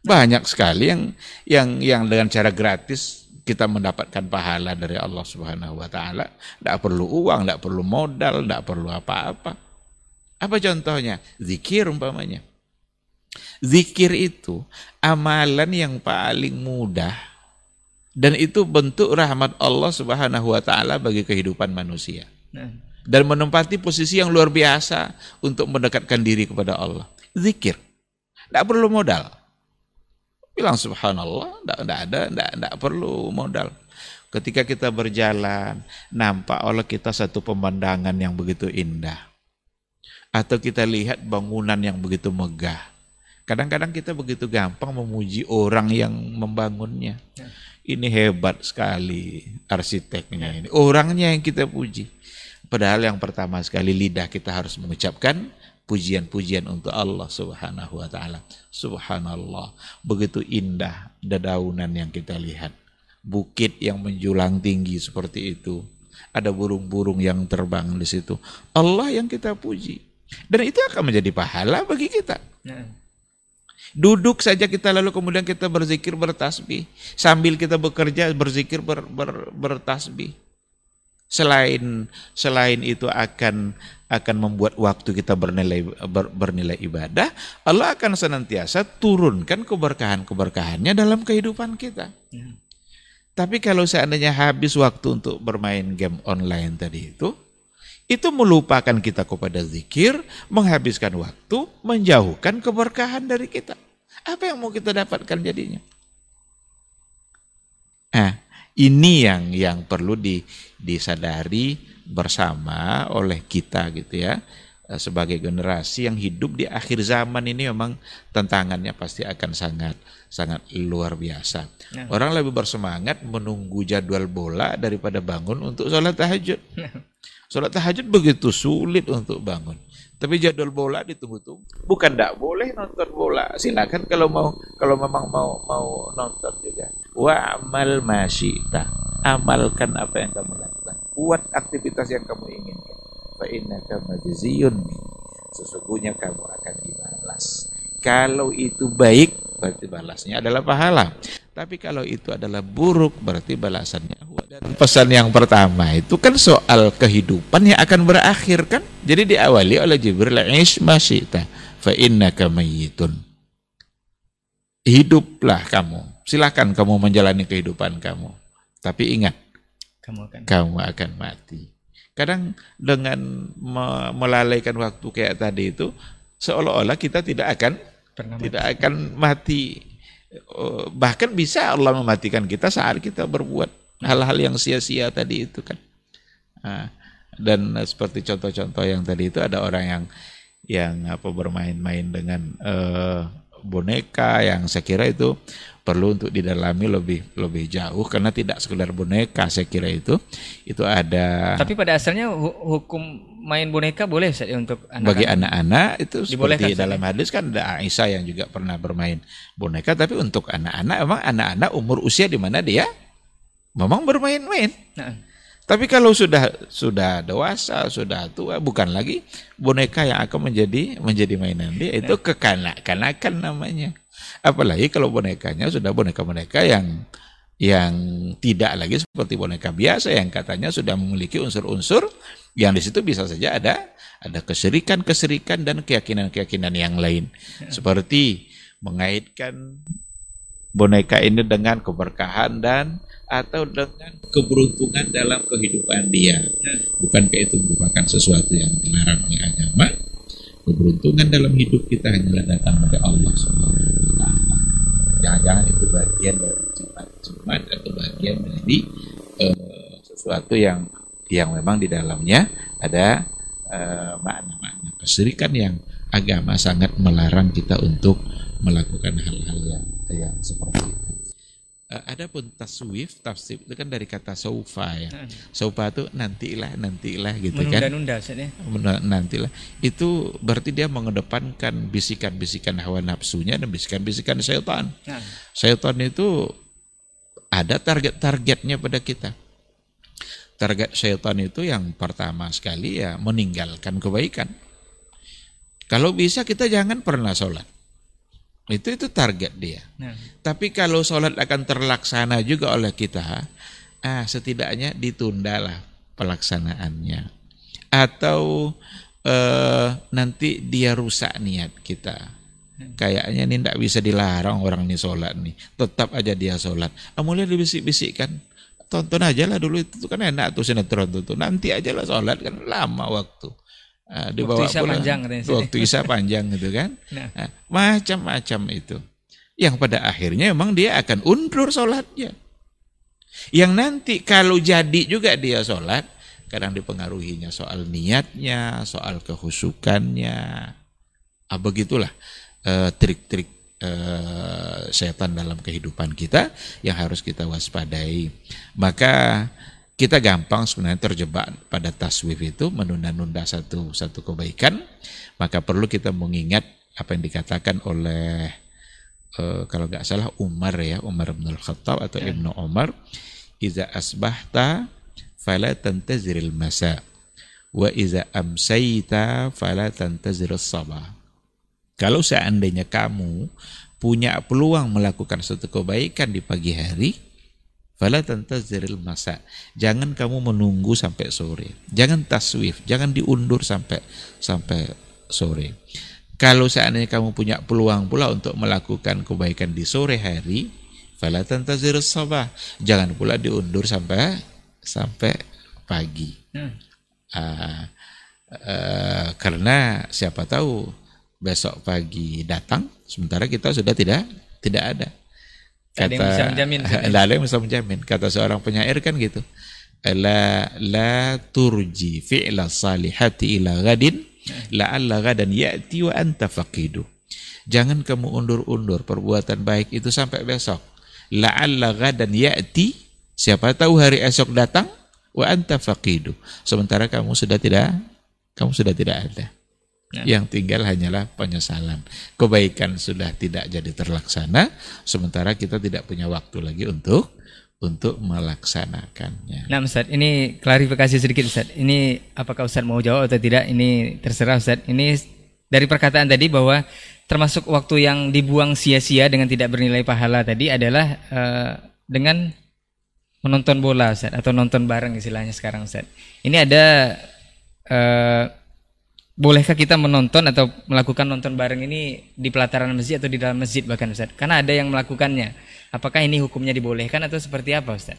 Banyak sekali yang yang yang dengan cara gratis kita mendapatkan pahala dari Allah Subhanahu wa taala. Tidak perlu uang, tidak perlu modal, tidak perlu apa-apa. Apa contohnya? Zikir umpamanya. Zikir itu amalan yang paling mudah dan itu bentuk rahmat Allah Subhanahu wa taala bagi kehidupan manusia. Nah. Dan menempati posisi yang luar biasa untuk mendekatkan diri kepada Allah. Zikir. Tidak perlu modal. Bilang subhanallah, tidak ada, tidak perlu modal. Ketika kita berjalan, nampak oleh kita satu pemandangan yang begitu indah. Atau kita lihat bangunan yang begitu megah. Kadang-kadang kita begitu gampang memuji orang yang membangunnya. Ya. Ini hebat sekali arsiteknya ini. Orangnya yang kita puji. Padahal yang pertama sekali lidah kita harus mengucapkan pujian-pujian untuk Allah Subhanahu wa taala. Subhanallah, begitu indah dedaunan yang kita lihat. Bukit yang menjulang tinggi seperti itu. Ada burung-burung yang terbang di situ. Allah yang kita puji. Dan itu akan menjadi pahala bagi kita. Ya. Duduk saja kita lalu kemudian kita berzikir bertasbih. Sambil kita bekerja berzikir ber, ber, bertasbih. Selain selain itu akan akan membuat waktu kita bernilai ber, bernilai ibadah, Allah akan senantiasa turunkan keberkahan-keberkahannya dalam kehidupan kita. Ya. Tapi kalau seandainya habis waktu untuk bermain game online tadi itu, itu melupakan kita kepada zikir, menghabiskan waktu, menjauhkan keberkahan dari kita. Apa yang mau kita dapatkan jadinya? Nah, ini yang yang perlu di, disadari bersama oleh kita gitu ya eh, sebagai generasi yang hidup di akhir zaman ini memang tantangannya pasti akan sangat sangat luar biasa. Ya. Orang lebih bersemangat menunggu jadwal bola daripada bangun untuk sholat tahajud. Ya. Sholat tahajud begitu sulit untuk bangun. Tapi jadwal bola ditunggu-tunggu. Bukan tidak boleh nonton bola. Silakan kalau mau kalau memang mau mau nonton juga. Wa amal masyita. Amalkan apa yang kamu lakukan. Buat aktivitas yang kamu inginkan. Fa innaka majziyun. Sesungguhnya kamu akan dibalas. Kalau itu baik, berarti balasnya adalah pahala. Tapi kalau itu adalah buruk, berarti balasannya dan pesan yang pertama itu kan soal kehidupan yang akan berakhir kan. Jadi diawali oleh Jibril Ish masyita fa innaka mayyitun. Hiduplah kamu. Silakan kamu menjalani kehidupan kamu. Tapi ingat kamu akan kamu akan mati. Kadang dengan melalaikan waktu kayak tadi itu seolah-olah kita tidak akan Pernah tidak mati. akan mati. Oh, bahkan bisa Allah mematikan kita saat kita berbuat hal-hal yang sia-sia tadi itu kan. Nah, dan seperti contoh-contoh yang tadi itu ada orang yang yang apa bermain-main dengan uh, boneka yang saya kira itu perlu untuk didalami lebih lebih jauh karena tidak sekedar boneka saya kira itu itu ada tapi pada asalnya hukum main boneka boleh saja untuk anak-anak bagi anak-anak itu seperti dalam hadis kan ada Aisyah yang juga pernah bermain boneka tapi untuk anak-anak emang anak-anak umur usia di mana dia memang bermain-main. Nah. Tapi kalau sudah sudah dewasa, sudah tua, bukan lagi boneka yang akan menjadi menjadi mainan dia itu nah. kekanak-kanakan namanya. Apalagi kalau bonekanya sudah boneka-boneka yang yang tidak lagi seperti boneka biasa yang katanya sudah memiliki unsur-unsur yang di situ bisa saja ada ada keserikan-keserikan dan keyakinan-keyakinan yang lain. Ya. Seperti mengaitkan boneka ini dengan keberkahan dan atau dengan keberuntungan dalam kehidupan dia. Bukankah itu merupakan sesuatu yang dilarang oleh agama? Keberuntungan dalam hidup kita hanyalah datang dari Allah wa taala. Jangan-jangan itu bagian dari Jumat-Jumat atau bagian dari uh, sesuatu yang yang memang di dalamnya ada uh, makna-makna kesirikan yang agama sangat melarang kita untuk melakukan hal-hal yang yang seperti itu. Ada pun taswif, tafsir itu kan dari kata saufa ya. Hmm. Saufa itu nantilah, nantilah gitu kan. Menunda-nunda nantilah. Itu berarti dia mengedepankan bisikan-bisikan hawa nafsunya dan bisikan-bisikan syaitan. Hmm. Syaitan itu ada target-targetnya pada kita. Target syaitan itu yang pertama sekali ya meninggalkan kebaikan. Kalau bisa kita jangan pernah sholat. Itu itu target dia. Nah. Tapi kalau sholat akan terlaksana juga oleh kita, ah setidaknya ditundalah pelaksanaannya. Atau eh, nanti dia rusak niat kita. Hmm. Kayaknya ini tidak bisa dilarang orang ini sholat nih. Tetap aja dia sholat. Ah, mulai dibisik-bisikkan. Tonton aja lah dulu itu kan enak tuh sinetron tuh. Nanti aja lah sholat kan lama waktu. Uh, dibawa waktu isya pulang, panjang waktu isya panjang gitu kan? Nah. nah, macam-macam itu. Yang pada akhirnya memang dia akan undur sholatnya. Yang nanti kalau jadi juga dia sholat kadang dipengaruhinya soal niatnya soal kehusukannya. Ah, begitulah uh, trik-trik uh, setan dalam kehidupan kita yang harus kita waspadai. Maka kita gampang sebenarnya terjebak pada taswif itu menunda-nunda satu satu kebaikan. Maka perlu kita mengingat apa yang dikatakan oleh uh, kalau nggak salah Umar ya Umar bin Khattab atau ya. Ibnu Umar iza asbahta fala tantaziril masa. Wa iza amsayta fala tantaziril sabah. Kalau seandainya kamu punya peluang melakukan satu kebaikan di pagi hari Fala tantaziril masa. Jangan kamu menunggu sampai sore. Jangan taswif, jangan diundur sampai sampai sore. Kalau seandainya kamu punya peluang pula untuk melakukan kebaikan di sore hari, fala tantaziril sabah. Jangan pula diundur sampai sampai pagi. Hmm. Uh, uh, karena siapa tahu besok pagi datang sementara kita sudah tidak tidak ada. Kata, ada yang bisa menjamin. Tidak ada yang bisa menjamin. Kata seorang penyair kan gitu. La la turji fi'la salihati ila gadin alla gadan ya'ti wa anta faqidu. Jangan kamu undur-undur perbuatan baik itu sampai besok. alla gadan ya'ti siapa tahu hari esok datang wa anta faqidu. Sementara kamu sudah tidak kamu sudah tidak ada. Ya. Yang tinggal hanyalah penyesalan. Kebaikan sudah tidak jadi terlaksana, sementara kita tidak punya waktu lagi untuk untuk melaksanakannya. Nah, Ustaz, ini klarifikasi sedikit Ustaz. Ini apakah Ustaz mau jawab atau tidak? Ini terserah Ustaz. Ini dari perkataan tadi bahwa termasuk waktu yang dibuang sia-sia dengan tidak bernilai pahala tadi adalah uh, dengan menonton bola Ustaz atau nonton bareng istilahnya sekarang Ustaz. Ini ada uh, bolehkah kita menonton atau melakukan nonton bareng ini di pelataran masjid atau di dalam masjid bahkan Ustaz? Karena ada yang melakukannya. Apakah ini hukumnya dibolehkan atau seperti apa Ustaz?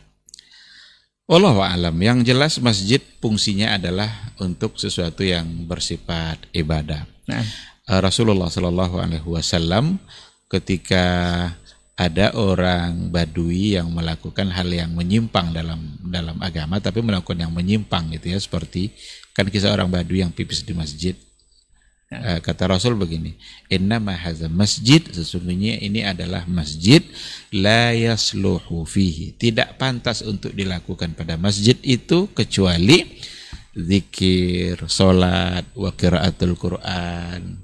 Allah alam. Yang jelas masjid fungsinya adalah untuk sesuatu yang bersifat ibadah. Nah. Eh, Rasulullah Shallallahu Alaihi Wasallam ketika ada orang Badui yang melakukan hal yang menyimpang dalam dalam agama tapi melakukan yang menyimpang gitu ya seperti kan kisah orang Badui yang pipis di masjid ya. uh, kata Rasul begini inna mahaza masjid sesungguhnya ini adalah masjid la yasluhu fihi tidak pantas untuk dilakukan pada masjid itu kecuali zikir, salat, wa qiraatul Quran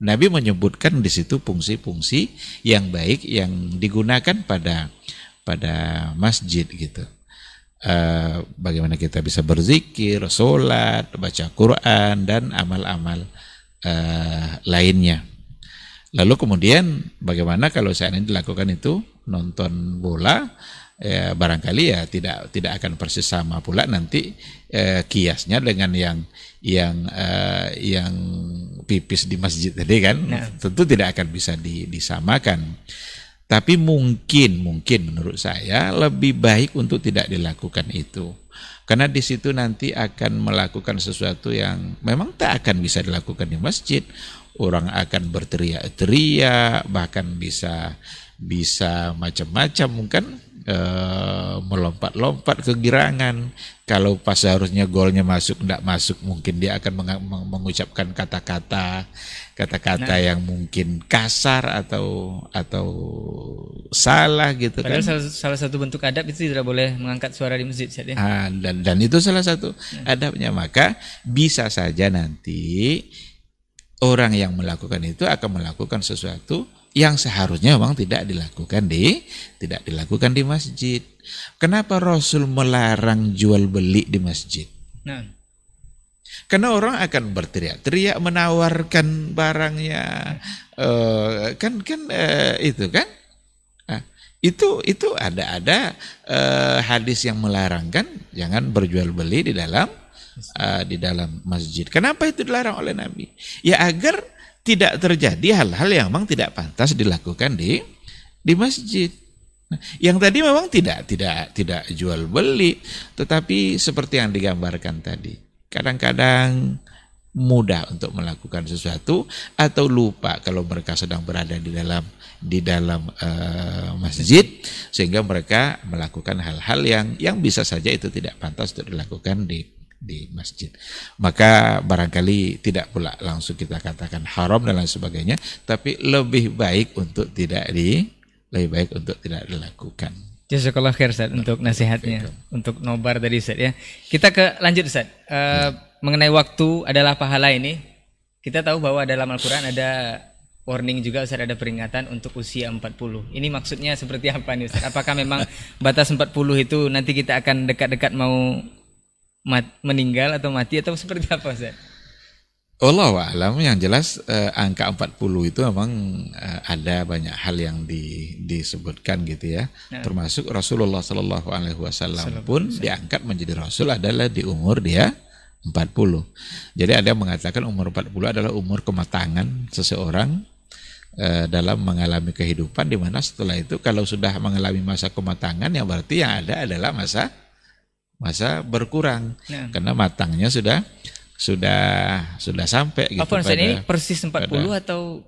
Nabi menyebutkan di situ fungsi-fungsi yang baik yang digunakan pada pada masjid gitu. Uh, bagaimana kita bisa berzikir, sholat, baca Quran dan amal-amal uh, lainnya. Lalu kemudian bagaimana kalau saya ini dilakukan itu nonton bola ya, barangkali ya tidak tidak akan persis sama pula nanti eh, kiasnya dengan yang yang eh, yang pipis di masjid tadi kan nah. tentu tidak akan bisa di, disamakan Tapi mungkin, mungkin menurut saya lebih baik untuk tidak dilakukan itu. Karena di situ nanti akan melakukan sesuatu yang memang tak akan bisa dilakukan di masjid. Orang akan berteriak-teriak, bahkan bisa bisa macam-macam mungkin Eh, melompat-lompat kegirangan. Kalau pas seharusnya golnya masuk tidak masuk, mungkin dia akan mengucapkan kata-kata kata-kata nah. yang mungkin kasar atau atau salah gitu Padahal kan. Salah, salah satu bentuk adab itu tidak boleh mengangkat suara di masjid. Ya? Ah, dan dan itu salah satu nah. adabnya. Maka bisa saja nanti orang yang melakukan itu akan melakukan sesuatu yang seharusnya memang tidak dilakukan di tidak dilakukan di masjid. Kenapa Rasul melarang jual beli di masjid? Nah. Karena orang akan berteriak-teriak menawarkan barangnya, uh, kan kan uh, itu kan, nah, itu itu ada ada uh, hadis yang melarang kan, jangan berjual beli di dalam uh, di dalam masjid. Kenapa itu dilarang oleh Nabi? Ya agar tidak terjadi hal-hal yang memang tidak pantas dilakukan di di masjid. Nah, yang tadi memang tidak tidak tidak jual beli, tetapi seperti yang digambarkan tadi, kadang-kadang mudah untuk melakukan sesuatu atau lupa kalau mereka sedang berada di dalam di dalam uh, masjid sehingga mereka melakukan hal-hal yang yang bisa saja itu tidak pantas untuk dilakukan di di masjid. Maka barangkali tidak pula langsung kita katakan haram dan lain sebagainya, tapi lebih baik untuk tidak di lebih baik untuk tidak dilakukan. Jazakallah khair Ustaz untuk nasihatnya, untuk nobar tadi Ustaz ya. Kita ke lanjut Ustaz. Uh, hmm. mengenai waktu adalah pahala ini, kita tahu bahwa dalam Al-Qur'an ada warning juga Ustaz ada peringatan untuk usia 40. Ini maksudnya seperti apa nih Ustaz? Apakah memang batas 40 itu nanti kita akan dekat-dekat mau mat, meninggal atau mati atau seperti apa Ustaz? Allah alam yang jelas eh, angka 40 itu memang eh, ada banyak hal yang di, disebutkan gitu ya. Nah. Termasuk Rasulullah Shallallahu alaihi wasallam pun diangkat menjadi rasul adalah di umur dia 40. Jadi ada yang mengatakan umur 40 adalah umur kematangan seseorang eh, dalam mengalami kehidupan di mana setelah itu kalau sudah mengalami masa kematangan yang berarti yang ada adalah masa masa berkurang nah. karena matangnya sudah sudah sudah sampai gitu. Apa pada, ini persis 40 pada, atau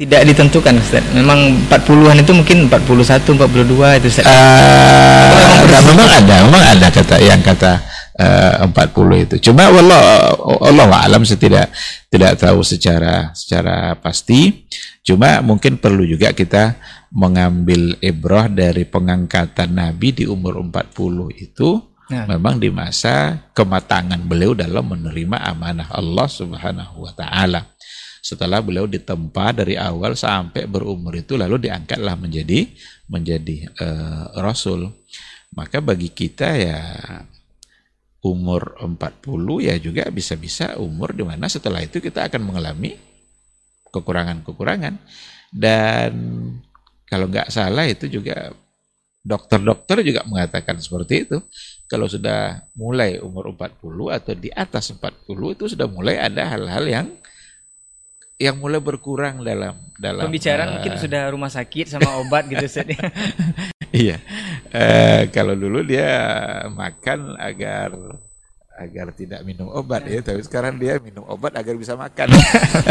tidak ditentukan Ustaz. Memang 40-an itu mungkin 41, 42 itu Ustaz. Uh, memang, memang ada, memang ada kata yang kata uh, 40 itu. Cuma Allah Allah alam saya tidak tidak tahu secara secara pasti. Cuma mungkin perlu juga kita mengambil ibrah dari pengangkatan Nabi di umur 40 itu Ya. Memang di masa kematangan beliau dalam menerima amanah Allah Subhanahu wa taala. Setelah beliau ditempa dari awal sampai berumur itu lalu diangkatlah menjadi menjadi uh, rasul. Maka bagi kita ya umur 40 ya juga bisa-bisa umur di mana setelah itu kita akan mengalami kekurangan-kekurangan dan kalau nggak salah itu juga Dokter-dokter juga mengatakan seperti itu. Kalau sudah mulai umur 40 atau di atas 40 itu sudah mulai ada hal-hal yang yang mulai berkurang dalam dalam pembicaraan uh, mungkin sudah rumah sakit sama obat gitu iya. Uh, kalau dulu dia makan agar agar tidak minum obat ya tapi sekarang dia minum obat agar bisa makan.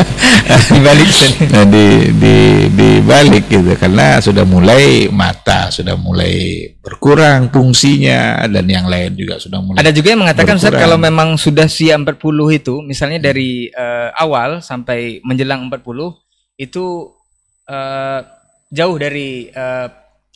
Dibalik nah, di di dibalik gitu karena sudah mulai mata sudah mulai berkurang fungsinya dan yang lain juga sudah mulai ada juga yang mengatakan Ustaz kalau memang sudah siap 40 itu misalnya dari uh, awal sampai menjelang 40 itu uh, jauh dari uh,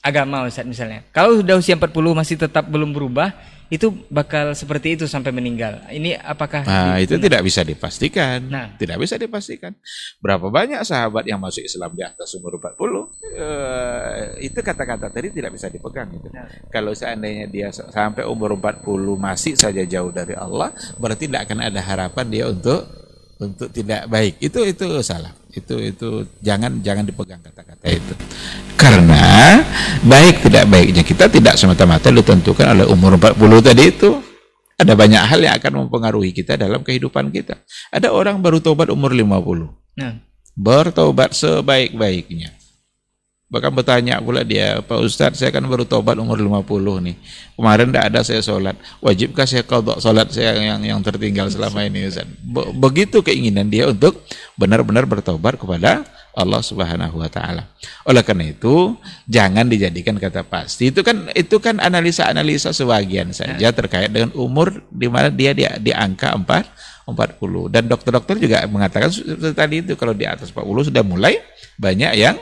agama Ustaz misalnya. Kalau sudah usia 40 masih tetap belum berubah itu bakal seperti itu sampai meninggal. Ini apakah Nah, itu tidak bisa dipastikan. Nah, tidak bisa dipastikan. Berapa banyak sahabat yang masuk Islam di atas umur 40? Eh, itu kata-kata tadi tidak bisa dipegang itu. Nah. Kalau seandainya dia sampai umur 40 masih saja jauh dari Allah, berarti tidak akan ada harapan dia untuk untuk tidak baik. Itu itu salah. Itu itu jangan jangan dipegang kata-kata itu. Karena baik tidak baiknya kita tidak semata-mata ditentukan oleh umur 40 tadi itu. Ada banyak hal yang akan mempengaruhi kita dalam kehidupan kita. Ada orang baru tobat umur 50. Nah. Bertobat sebaik-baiknya. Bahkan bertanya pula dia, Pak Ustadz saya kan baru tobat umur 50 nih. Kemarin tidak ada saya sholat. Wajibkah saya kodok sholat saya yang yang tertinggal selama ini Ustaz? Begitu keinginan dia untuk benar-benar bertobat kepada Allah Subhanahu wa taala. Oleh karena itu, jangan dijadikan kata pasti. Itu kan itu kan analisa-analisa sebagian saja terkait dengan umur di mana dia di, di angka 4 40 dan dokter-dokter juga mengatakan tadi itu kalau di atas 40 sudah mulai banyak yang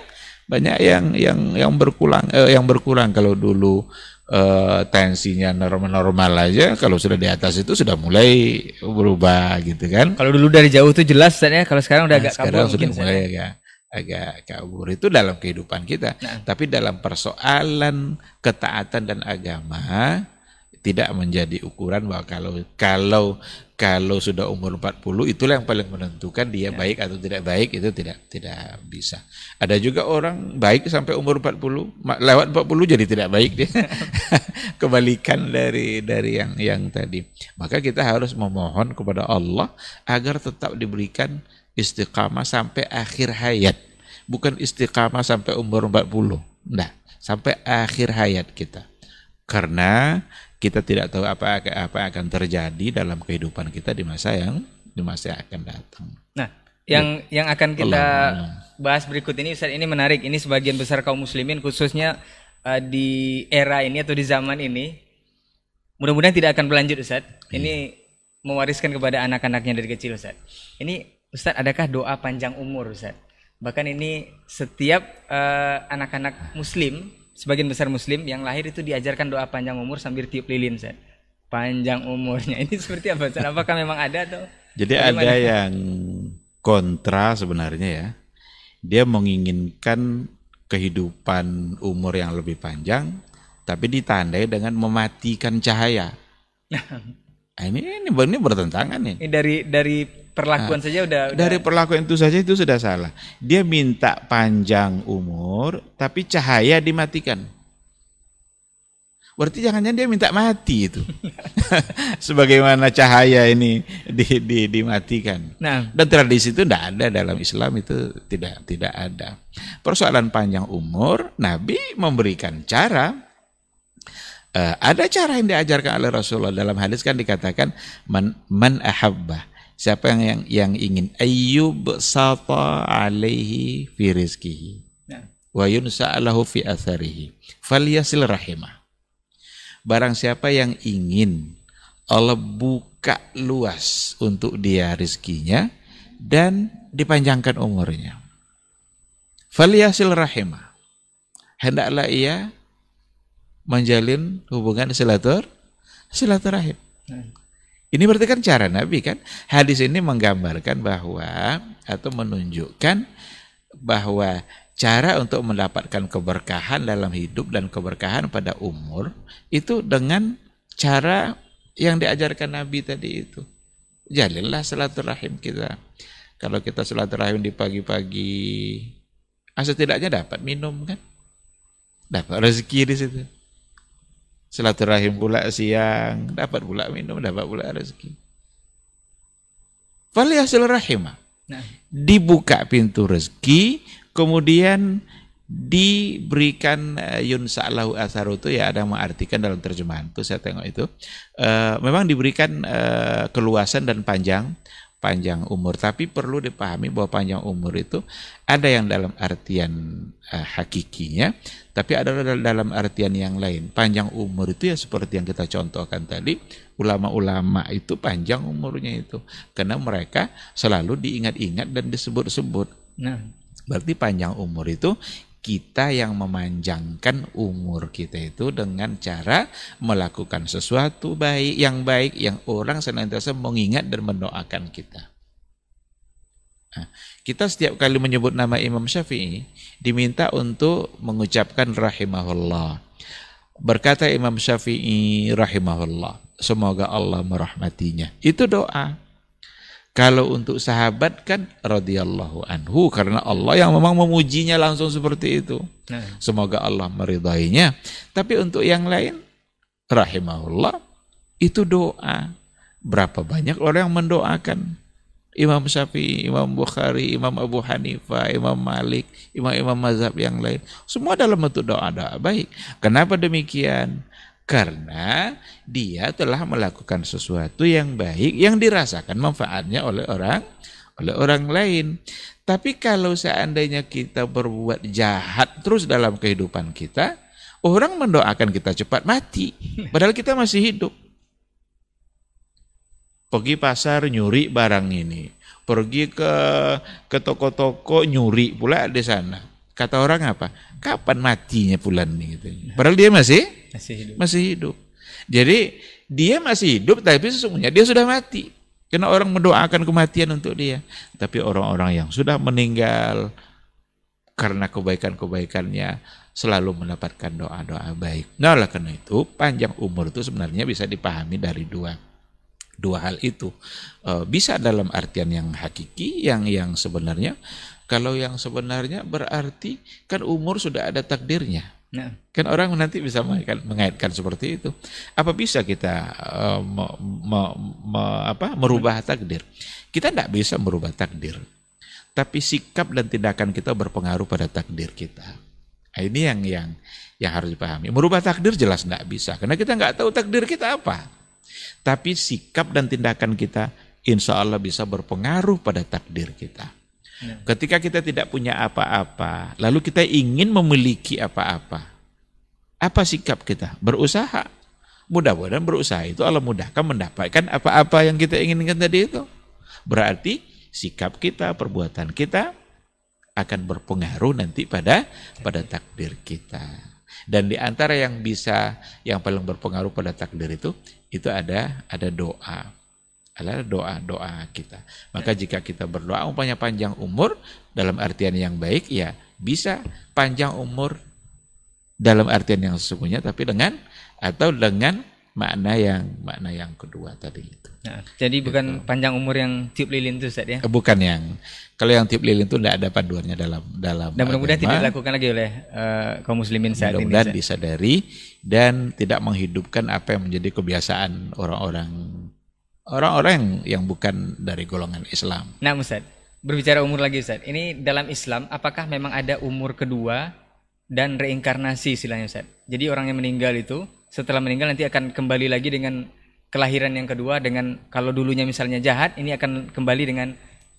banyak yang yang yang berkurang eh, yang berkurang. Kalau dulu eh, tensinya normal-normal aja kalau sudah di atas itu sudah mulai berubah gitu kan. Kalau dulu dari jauh tuh jelas ya. Kalau sekarang udah nah, agak sekarang kabur sudah mulai agak agak kabur. Itu dalam kehidupan kita. Nah. tapi dalam persoalan ketaatan dan agama tidak menjadi ukuran bahwa kalau kalau kalau sudah umur 40 itulah yang paling menentukan dia ya. baik atau tidak baik itu tidak tidak bisa. Ada juga orang baik sampai umur 40 lewat 40 jadi tidak baik dia. Kebalikan dari dari yang yang tadi. Maka kita harus memohon kepada Allah agar tetap diberikan istiqamah sampai akhir hayat. Bukan istiqamah sampai umur 40. Nah, sampai akhir hayat kita. Karena kita tidak tahu apa apa akan terjadi dalam kehidupan kita di masa yang di masa yang akan datang. Nah, yang ya. yang akan kita Allah. bahas berikut ini Ustaz ini menarik. Ini sebagian besar kaum muslimin khususnya uh, di era ini atau di zaman ini mudah-mudahan tidak akan berlanjut Ustaz. Ya. Ini mewariskan kepada anak-anaknya dari kecil Ustaz. Ini Ustaz adakah doa panjang umur Ustaz? Bahkan ini setiap uh, anak-anak muslim sebagian besar muslim yang lahir itu diajarkan doa panjang umur sambil tiup lilin Ustaz. Panjang umurnya. Ini seperti apa Ustaz? Apakah memang ada atau Jadi bagaimana? ada yang kontra sebenarnya ya. Dia menginginkan kehidupan umur yang lebih panjang tapi ditandai dengan mematikan cahaya. Nah, ini ini ini bertentangan nih. Ini dari dari perlakuan nah, saja udah, dari perlakuan itu saja itu sudah salah. Dia minta panjang umur tapi cahaya dimatikan. Berarti jangan-jangan dia minta mati itu. Sebagaimana cahaya ini di, di, dimatikan. Nah. Dan tradisi itu tidak ada dalam Islam itu tidak tidak ada. Persoalan panjang umur, Nabi memberikan cara. Uh, ada cara yang diajarkan oleh Rasulullah dalam hadis kan dikatakan man, man ahabbah Siapa yang yang, yang ingin ayyub sata alaihi fi rizkihi ya. wa yunsa'alahu fi atharihi falyasil rahimah. Barang siapa yang ingin Allah buka luas untuk dia rizkinya dan dipanjangkan umurnya. Falyasil rahimah. Hendaklah ia menjalin hubungan silatur silaturahim. Hmm. Ini berarti kan cara Nabi kan. Hadis ini menggambarkan bahwa atau menunjukkan bahwa cara untuk mendapatkan keberkahan dalam hidup dan keberkahan pada umur itu dengan cara yang diajarkan Nabi tadi itu. Jalinlah silaturahim kita. Kalau kita silaturahim di pagi-pagi, setidaknya dapat minum kan? Dapat rezeki di situ silaturahim pula siang, dapat pula minum, dapat pula rezeki. Falihasil rahimah. Nah. Dibuka pintu rezeki, kemudian diberikan uh, yunsa'lahu asaru itu ya ada yang mengartikan dalam terjemahan itu saya tengok itu uh, memang diberikan uh, keluasan dan panjang panjang umur. Tapi perlu dipahami bahwa panjang umur itu ada yang dalam artian uh, hakikinya tapi ada dalam artian yang lain. Panjang umur itu ya seperti yang kita contohkan tadi ulama-ulama itu panjang umurnya itu. Karena mereka selalu diingat-ingat dan disebut-sebut. Nah. Berarti panjang umur itu kita yang memanjangkan umur kita itu dengan cara melakukan sesuatu baik yang baik yang orang senantiasa mengingat dan mendoakan kita. Nah, kita setiap kali menyebut nama Imam Syafi'i diminta untuk mengucapkan rahimahullah. Berkata Imam Syafi'i rahimahullah, semoga Allah merahmatinya. Itu doa. Kalau untuk sahabat kan radhiyallahu anhu karena Allah yang memang memujinya langsung seperti itu. Nah. Semoga Allah meridainya. Tapi untuk yang lain rahimahullah itu doa. Berapa banyak orang yang mendoakan Imam Syafi'i, Imam Bukhari, Imam Abu Hanifah, Imam Malik, imam-imam mazhab yang lain. Semua dalam bentuk doa-doa baik. Kenapa demikian? Karena dia telah melakukan sesuatu yang baik yang dirasakan manfaatnya oleh orang oleh orang lain. Tapi kalau seandainya kita berbuat jahat terus dalam kehidupan kita, orang mendoakan kita cepat mati. Padahal kita masih hidup pergi pasar nyuri barang ini, pergi ke ke toko-toko nyuri pula di sana. Kata orang apa? Kapan matinya bulan ini. Padahal dia masih Masih hidup. masih hidup. Jadi dia masih hidup tapi sesungguhnya dia sudah mati. Karena orang mendoakan kematian untuk dia. Tapi orang-orang yang sudah meninggal karena kebaikan-kebaikannya selalu mendapatkan doa-doa baik. Nah, oleh karena itu panjang umur itu sebenarnya bisa dipahami dari dua dua hal itu Eh, bisa dalam artian yang hakiki yang yang sebenarnya kalau yang sebenarnya berarti kan umur sudah ada takdirnya Nah, kan orang nanti bisa mengaitkan, mengaitkan seperti itu. Apa bisa kita eh, me- me- me- apa, merubah takdir? Kita tidak bisa merubah takdir. Tapi sikap dan tindakan kita berpengaruh pada takdir kita. Nah, ini yang yang yang harus dipahami. Merubah takdir jelas tidak bisa karena kita nggak tahu takdir kita apa. Tapi sikap dan tindakan kita insya Allah bisa berpengaruh pada takdir kita. Ya. Ketika kita tidak punya apa-apa, lalu kita ingin memiliki apa-apa. Apa sikap kita? Berusaha. Mudah-mudahan berusaha itu Allah mudahkan mendapatkan apa-apa yang kita inginkan tadi itu. Berarti sikap kita, perbuatan kita akan berpengaruh nanti pada pada takdir kita. Dan di antara yang bisa yang paling berpengaruh pada takdir itu itu ada ada doa. Adalah doa-doa kita. Maka jika kita berdoa umpamanya panjang umur dalam artian yang baik ya bisa panjang umur dalam artian yang sesungguhnya tapi dengan atau dengan makna yang makna yang kedua tadi itu. nah, jadi bukan panjang umur yang tiup lilin itu Ustaz ya. Eh, Bukan yang kalau yang tiup lilin itu tidak ada panduannya dalam dalam Dan mudah-mudahan tidak dilakukan lagi oleh eh, kaum muslimin saat ini. mudah-mudahan disadari dan tidak menghidupkan apa yang menjadi kebiasaan orang-orang orang-orang yang, bukan dari golongan Islam. Nah, Ustaz, berbicara umur lagi Ustaz. Ini dalam Islam apakah memang ada umur kedua dan reinkarnasi istilahnya Ustaz? Jadi orang yang meninggal itu setelah meninggal nanti akan kembali lagi dengan kelahiran yang kedua dengan kalau dulunya misalnya jahat ini akan kembali dengan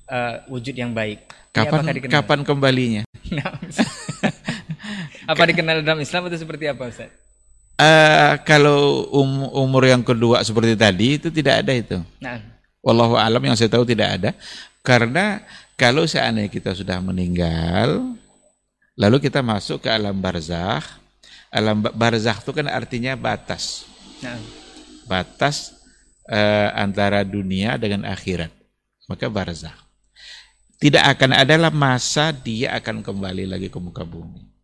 eh, wujud yang baik. Kapan kapan kembalinya? Nah, apa dikenal dalam Islam atau seperti apa Ustaz? Eh, kalau um- umur yang kedua seperti tadi itu tidak ada itu. Nah, Wallahu alam yang saya tahu tidak ada. Karena kalau seandainya kita sudah meninggal, lalu kita masuk ke alam barzakh. Alam ba- barzakh itu kan artinya batas. nah, batas eh, antara dunia dengan akhirat. Maka barzakh. Tidak akan adalah masa dia akan kembali lagi ke muka bumi.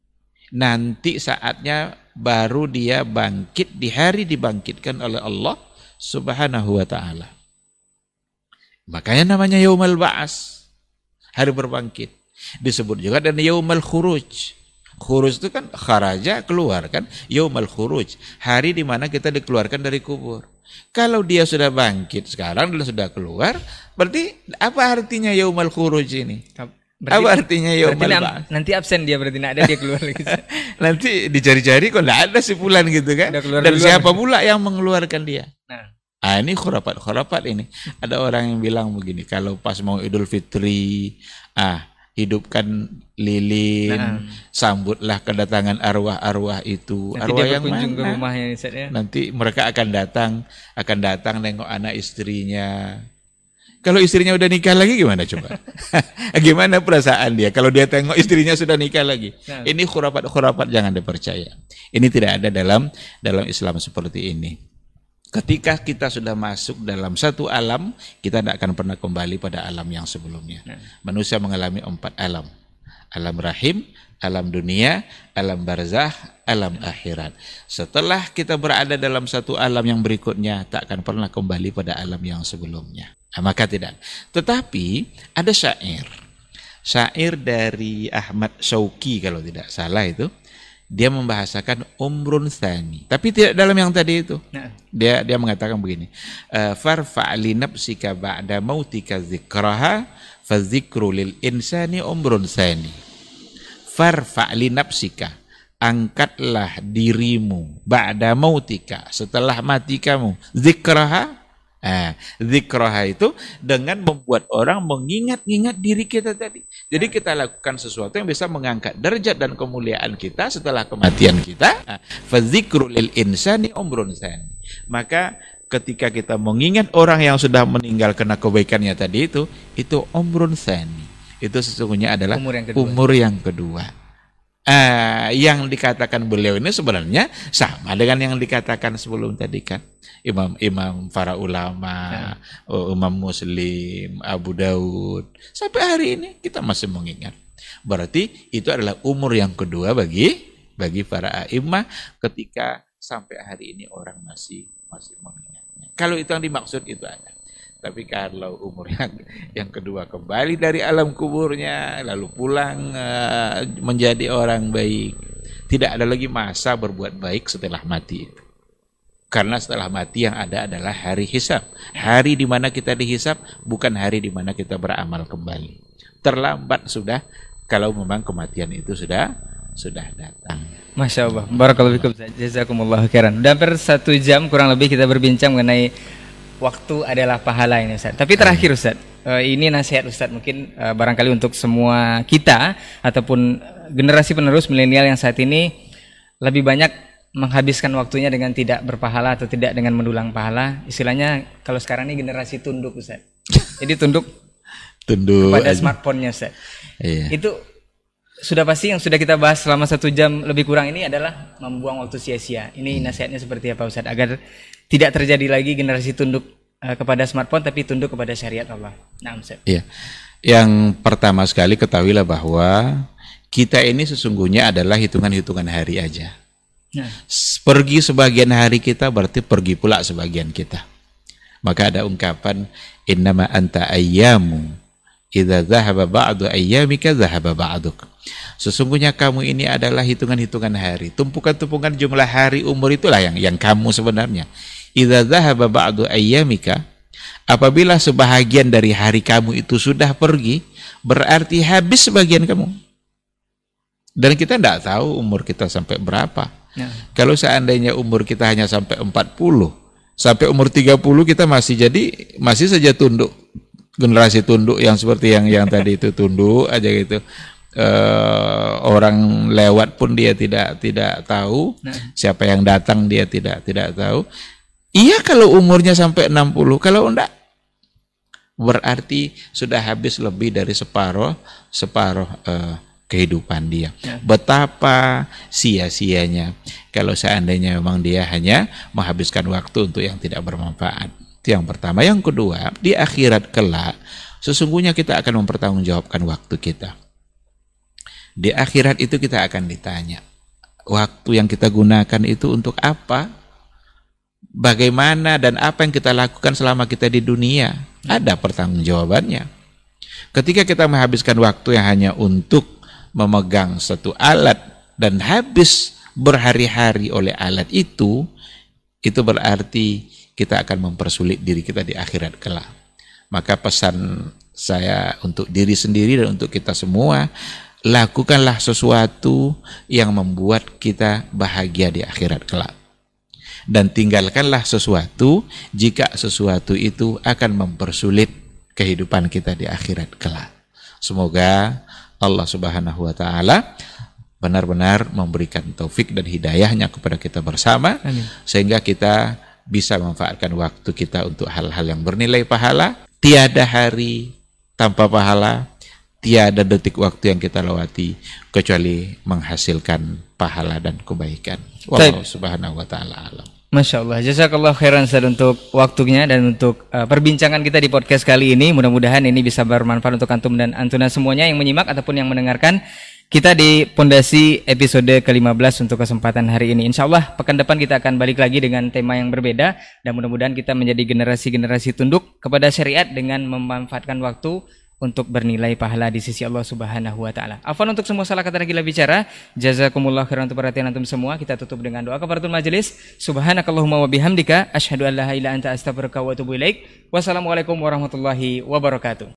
Nanti saatnya baru dia bangkit di hari dibangkitkan oleh Allah Subhanahu wa taala. Makanya namanya yaumal ba'as. Hari berbangkit. Disebut juga dan yaumal khuruj. Khuruj itu kan kharaja keluar kan, yaumal khuruj, hari di mana kita dikeluarkan dari kubur. Kalau dia sudah bangkit sekarang dan sudah keluar, berarti apa artinya yaumal khuruj ini? Apa artinya berarti yaumal nam- ba'ats? nanti absen dia berarti tidak ada dia keluar lagi. Nanti dicari-cari kok enggak ada si fulan gitu kan. Udah keluar Dan duluan. siapa pula yang mengeluarkan dia? Nah, Ah ini khurafat-khurafat ini. Ada orang yang bilang begini, kalau pas mau Idul Fitri, ah hidupkan lilin, Nah. sambutlah kedatangan arwah-arwah itu. nanti arwah yang berkunjung ke mana? rumahnya ya. Nanti mereka akan datang, akan datang nengok anak istrinya. Kalau istrinya udah nikah lagi gimana coba? gimana perasaan dia kalau dia tengok istrinya sudah nikah lagi? Nah. Ini khurafat-khurafat jangan dipercaya. Ini tidak ada dalam dalam Islam seperti ini. Ketika kita sudah masuk dalam satu alam, kita tidak akan pernah kembali pada alam yang sebelumnya. Nah. Manusia mengalami empat alam. Alam rahim, alam dunia, alam barzah, alam akhirat. Setelah kita berada dalam satu alam yang berikutnya, tak akan pernah kembali pada alam yang sebelumnya. Nah, maka tidak. Tetapi ada syair. Syair dari Ahmad Syauqi kalau tidak salah itu. dia membahasakan umrun thani. Tapi tidak dalam yang tadi itu. Nah. Dia dia mengatakan begini. eh, Farfa' li nafsika ba'da mautika dzikraha fa dzikru lil insani umrun thani. Farfa' li nafsika angkatlah dirimu ba'da mautika setelah mati kamu zikraha Nah, zikraha itu dengan membuat orang mengingat-ingat diri kita tadi. Jadi kita lakukan sesuatu yang bisa mengangkat derajat dan kemuliaan kita setelah kematian kita. Nah, Fadzikru lil insani umrun sani. Maka ketika kita mengingat orang yang sudah meninggal karena kebaikannya tadi itu, itu umrun sani. Itu sesungguhnya adalah Umur yang kedua. umur yang kedua. Eh, yang dikatakan beliau ini sebenarnya sama dengan yang dikatakan sebelum tadi kan imam-imam para ulama, oh, imam Muslim, Abu Daud sampai hari ini kita masih mengingat. Berarti itu adalah umur yang kedua bagi bagi para imam ketika sampai hari ini orang masih masih mengingatnya. Kalau itu yang dimaksud itu ada. Tapi kalau umur yang, kedua kembali dari alam kuburnya, lalu pulang eh, menjadi orang baik, tidak ada lagi masa berbuat baik setelah mati. Karena setelah mati yang ada adalah hari hisab. Hari di mana kita dihisab bukan hari di mana kita beramal kembali. Terlambat sudah kalau memang kematian itu sudah sudah datang. Masya Allah, Barakallahu fikum. Jazakumullah khairan. Udah hampir satu jam kurang lebih kita berbincang mengenai waktu adalah pahala ini Ustaz. Tapi terakhir Ustaz, eh, ini nasihat Ustaz mungkin eh, barangkali untuk semua kita ataupun generasi penerus milenial yang saat ini lebih banyak menghabiskan waktunya dengan tidak berpahala atau tidak dengan mendulang pahala. Istilahnya kalau sekarang ini generasi tunduk Ustaz. Jadi tunduk Tunduk pada aja. smartphone-nya Ustaz. Iya. Itu sudah pasti yang sudah kita bahas selama satu jam lebih kurang ini adalah membuang waktu sia-sia. Ini nasihatnya seperti apa Ustaz? Agar tidak terjadi lagi generasi tunduk eh, kepada smartphone tapi tunduk kepada syariat Allah. Nah Ustaz. Iya. Yang pertama sekali ketahuilah bahwa kita ini sesungguhnya adalah hitungan-hitungan hari aja. Nah, Pergi sebagian hari kita berarti pergi pula sebagian kita. Maka ada ungkapan innama anta ayyamu idza dhahaba ba'du ayyamika dhahaba ba'duk. Sesungguhnya kamu ini adalah hitungan-hitungan hari. Tumpukan-tumpukan jumlah hari umur itulah yang yang kamu sebenarnya. Idza dhahaba ba'du ayyamika apabila sebahagian dari hari kamu itu sudah pergi, berarti habis sebagian kamu. Dan kita tidak tahu umur kita sampai berapa. nah, Kalau seandainya umur kita hanya sampai 40, sampai umur 30 kita masih jadi masih saja tunduk generasi tunduk yang seperti yang yang tadi itu tunduk aja gitu. Eh, orang lewat pun dia tidak tidak tahu Nah. siapa yang datang dia tidak tidak tahu. Iya kalau umurnya sampai 60, kalau enggak berarti sudah habis lebih dari separuh separuh eh, kehidupan dia. Ya. Betapa sia-sianya kalau seandainya memang dia hanya menghabiskan waktu untuk yang tidak bermanfaat. Itu yang pertama. Yang kedua, di akhirat kelak sesungguhnya kita akan mempertanggungjawabkan waktu kita. Di akhirat itu kita akan ditanya, waktu yang kita gunakan itu untuk apa? Bagaimana dan apa yang kita lakukan selama kita di dunia? Ada pertanggungjawabannya. Ketika kita menghabiskan waktu yang hanya untuk memegang satu alat dan habis berhari-hari oleh alat itu, itu berarti kita akan mempersulit diri kita di akhirat kelak. Maka pesan saya untuk diri sendiri dan untuk kita semua, lakukanlah sesuatu yang membuat kita bahagia di akhirat kelak. Dan tinggalkanlah sesuatu jika sesuatu itu akan mempersulit kehidupan kita di akhirat kelak. Semoga Allah Subhanahu wa taala benar-benar memberikan taufik dan hidayahnya kepada kita bersama Amin. sehingga kita bisa memanfaatkan waktu kita untuk hal-hal yang bernilai pahala. Tiada hari tanpa pahala, tiada detik waktu yang kita lewati kecuali menghasilkan pahala dan kebaikan. Wallahu subhanahu wa taala alam. Masya Allah, jazakallah khairan Ustaz untuk waktunya dan untuk uh, perbincangan kita di podcast kali ini. Mudah-mudahan ini bisa bermanfaat untuk antum dan antuna semuanya yang menyimak ataupun yang mendengarkan kita di pondasi episode ke-15 untuk kesempatan hari ini. Insya Allah pekan depan kita akan balik lagi dengan tema yang berbeda dan mudah-mudahan kita menjadi generasi-generasi tunduk kepada syariat dengan memanfaatkan waktu untuk bernilai pahala di sisi Allah Subhanahu wa taala. Afwan untuk semua salah kata dan gila bicara. Jazakumullah khairan untuk perhatian antum semua. Kita tutup dengan doa kafaratul majelis. Subhanakallahumma wa bihamdika asyhadu an anta astaghfiruka wa atubu ilaik. Wassalamualaikum warahmatullahi wabarakatuh.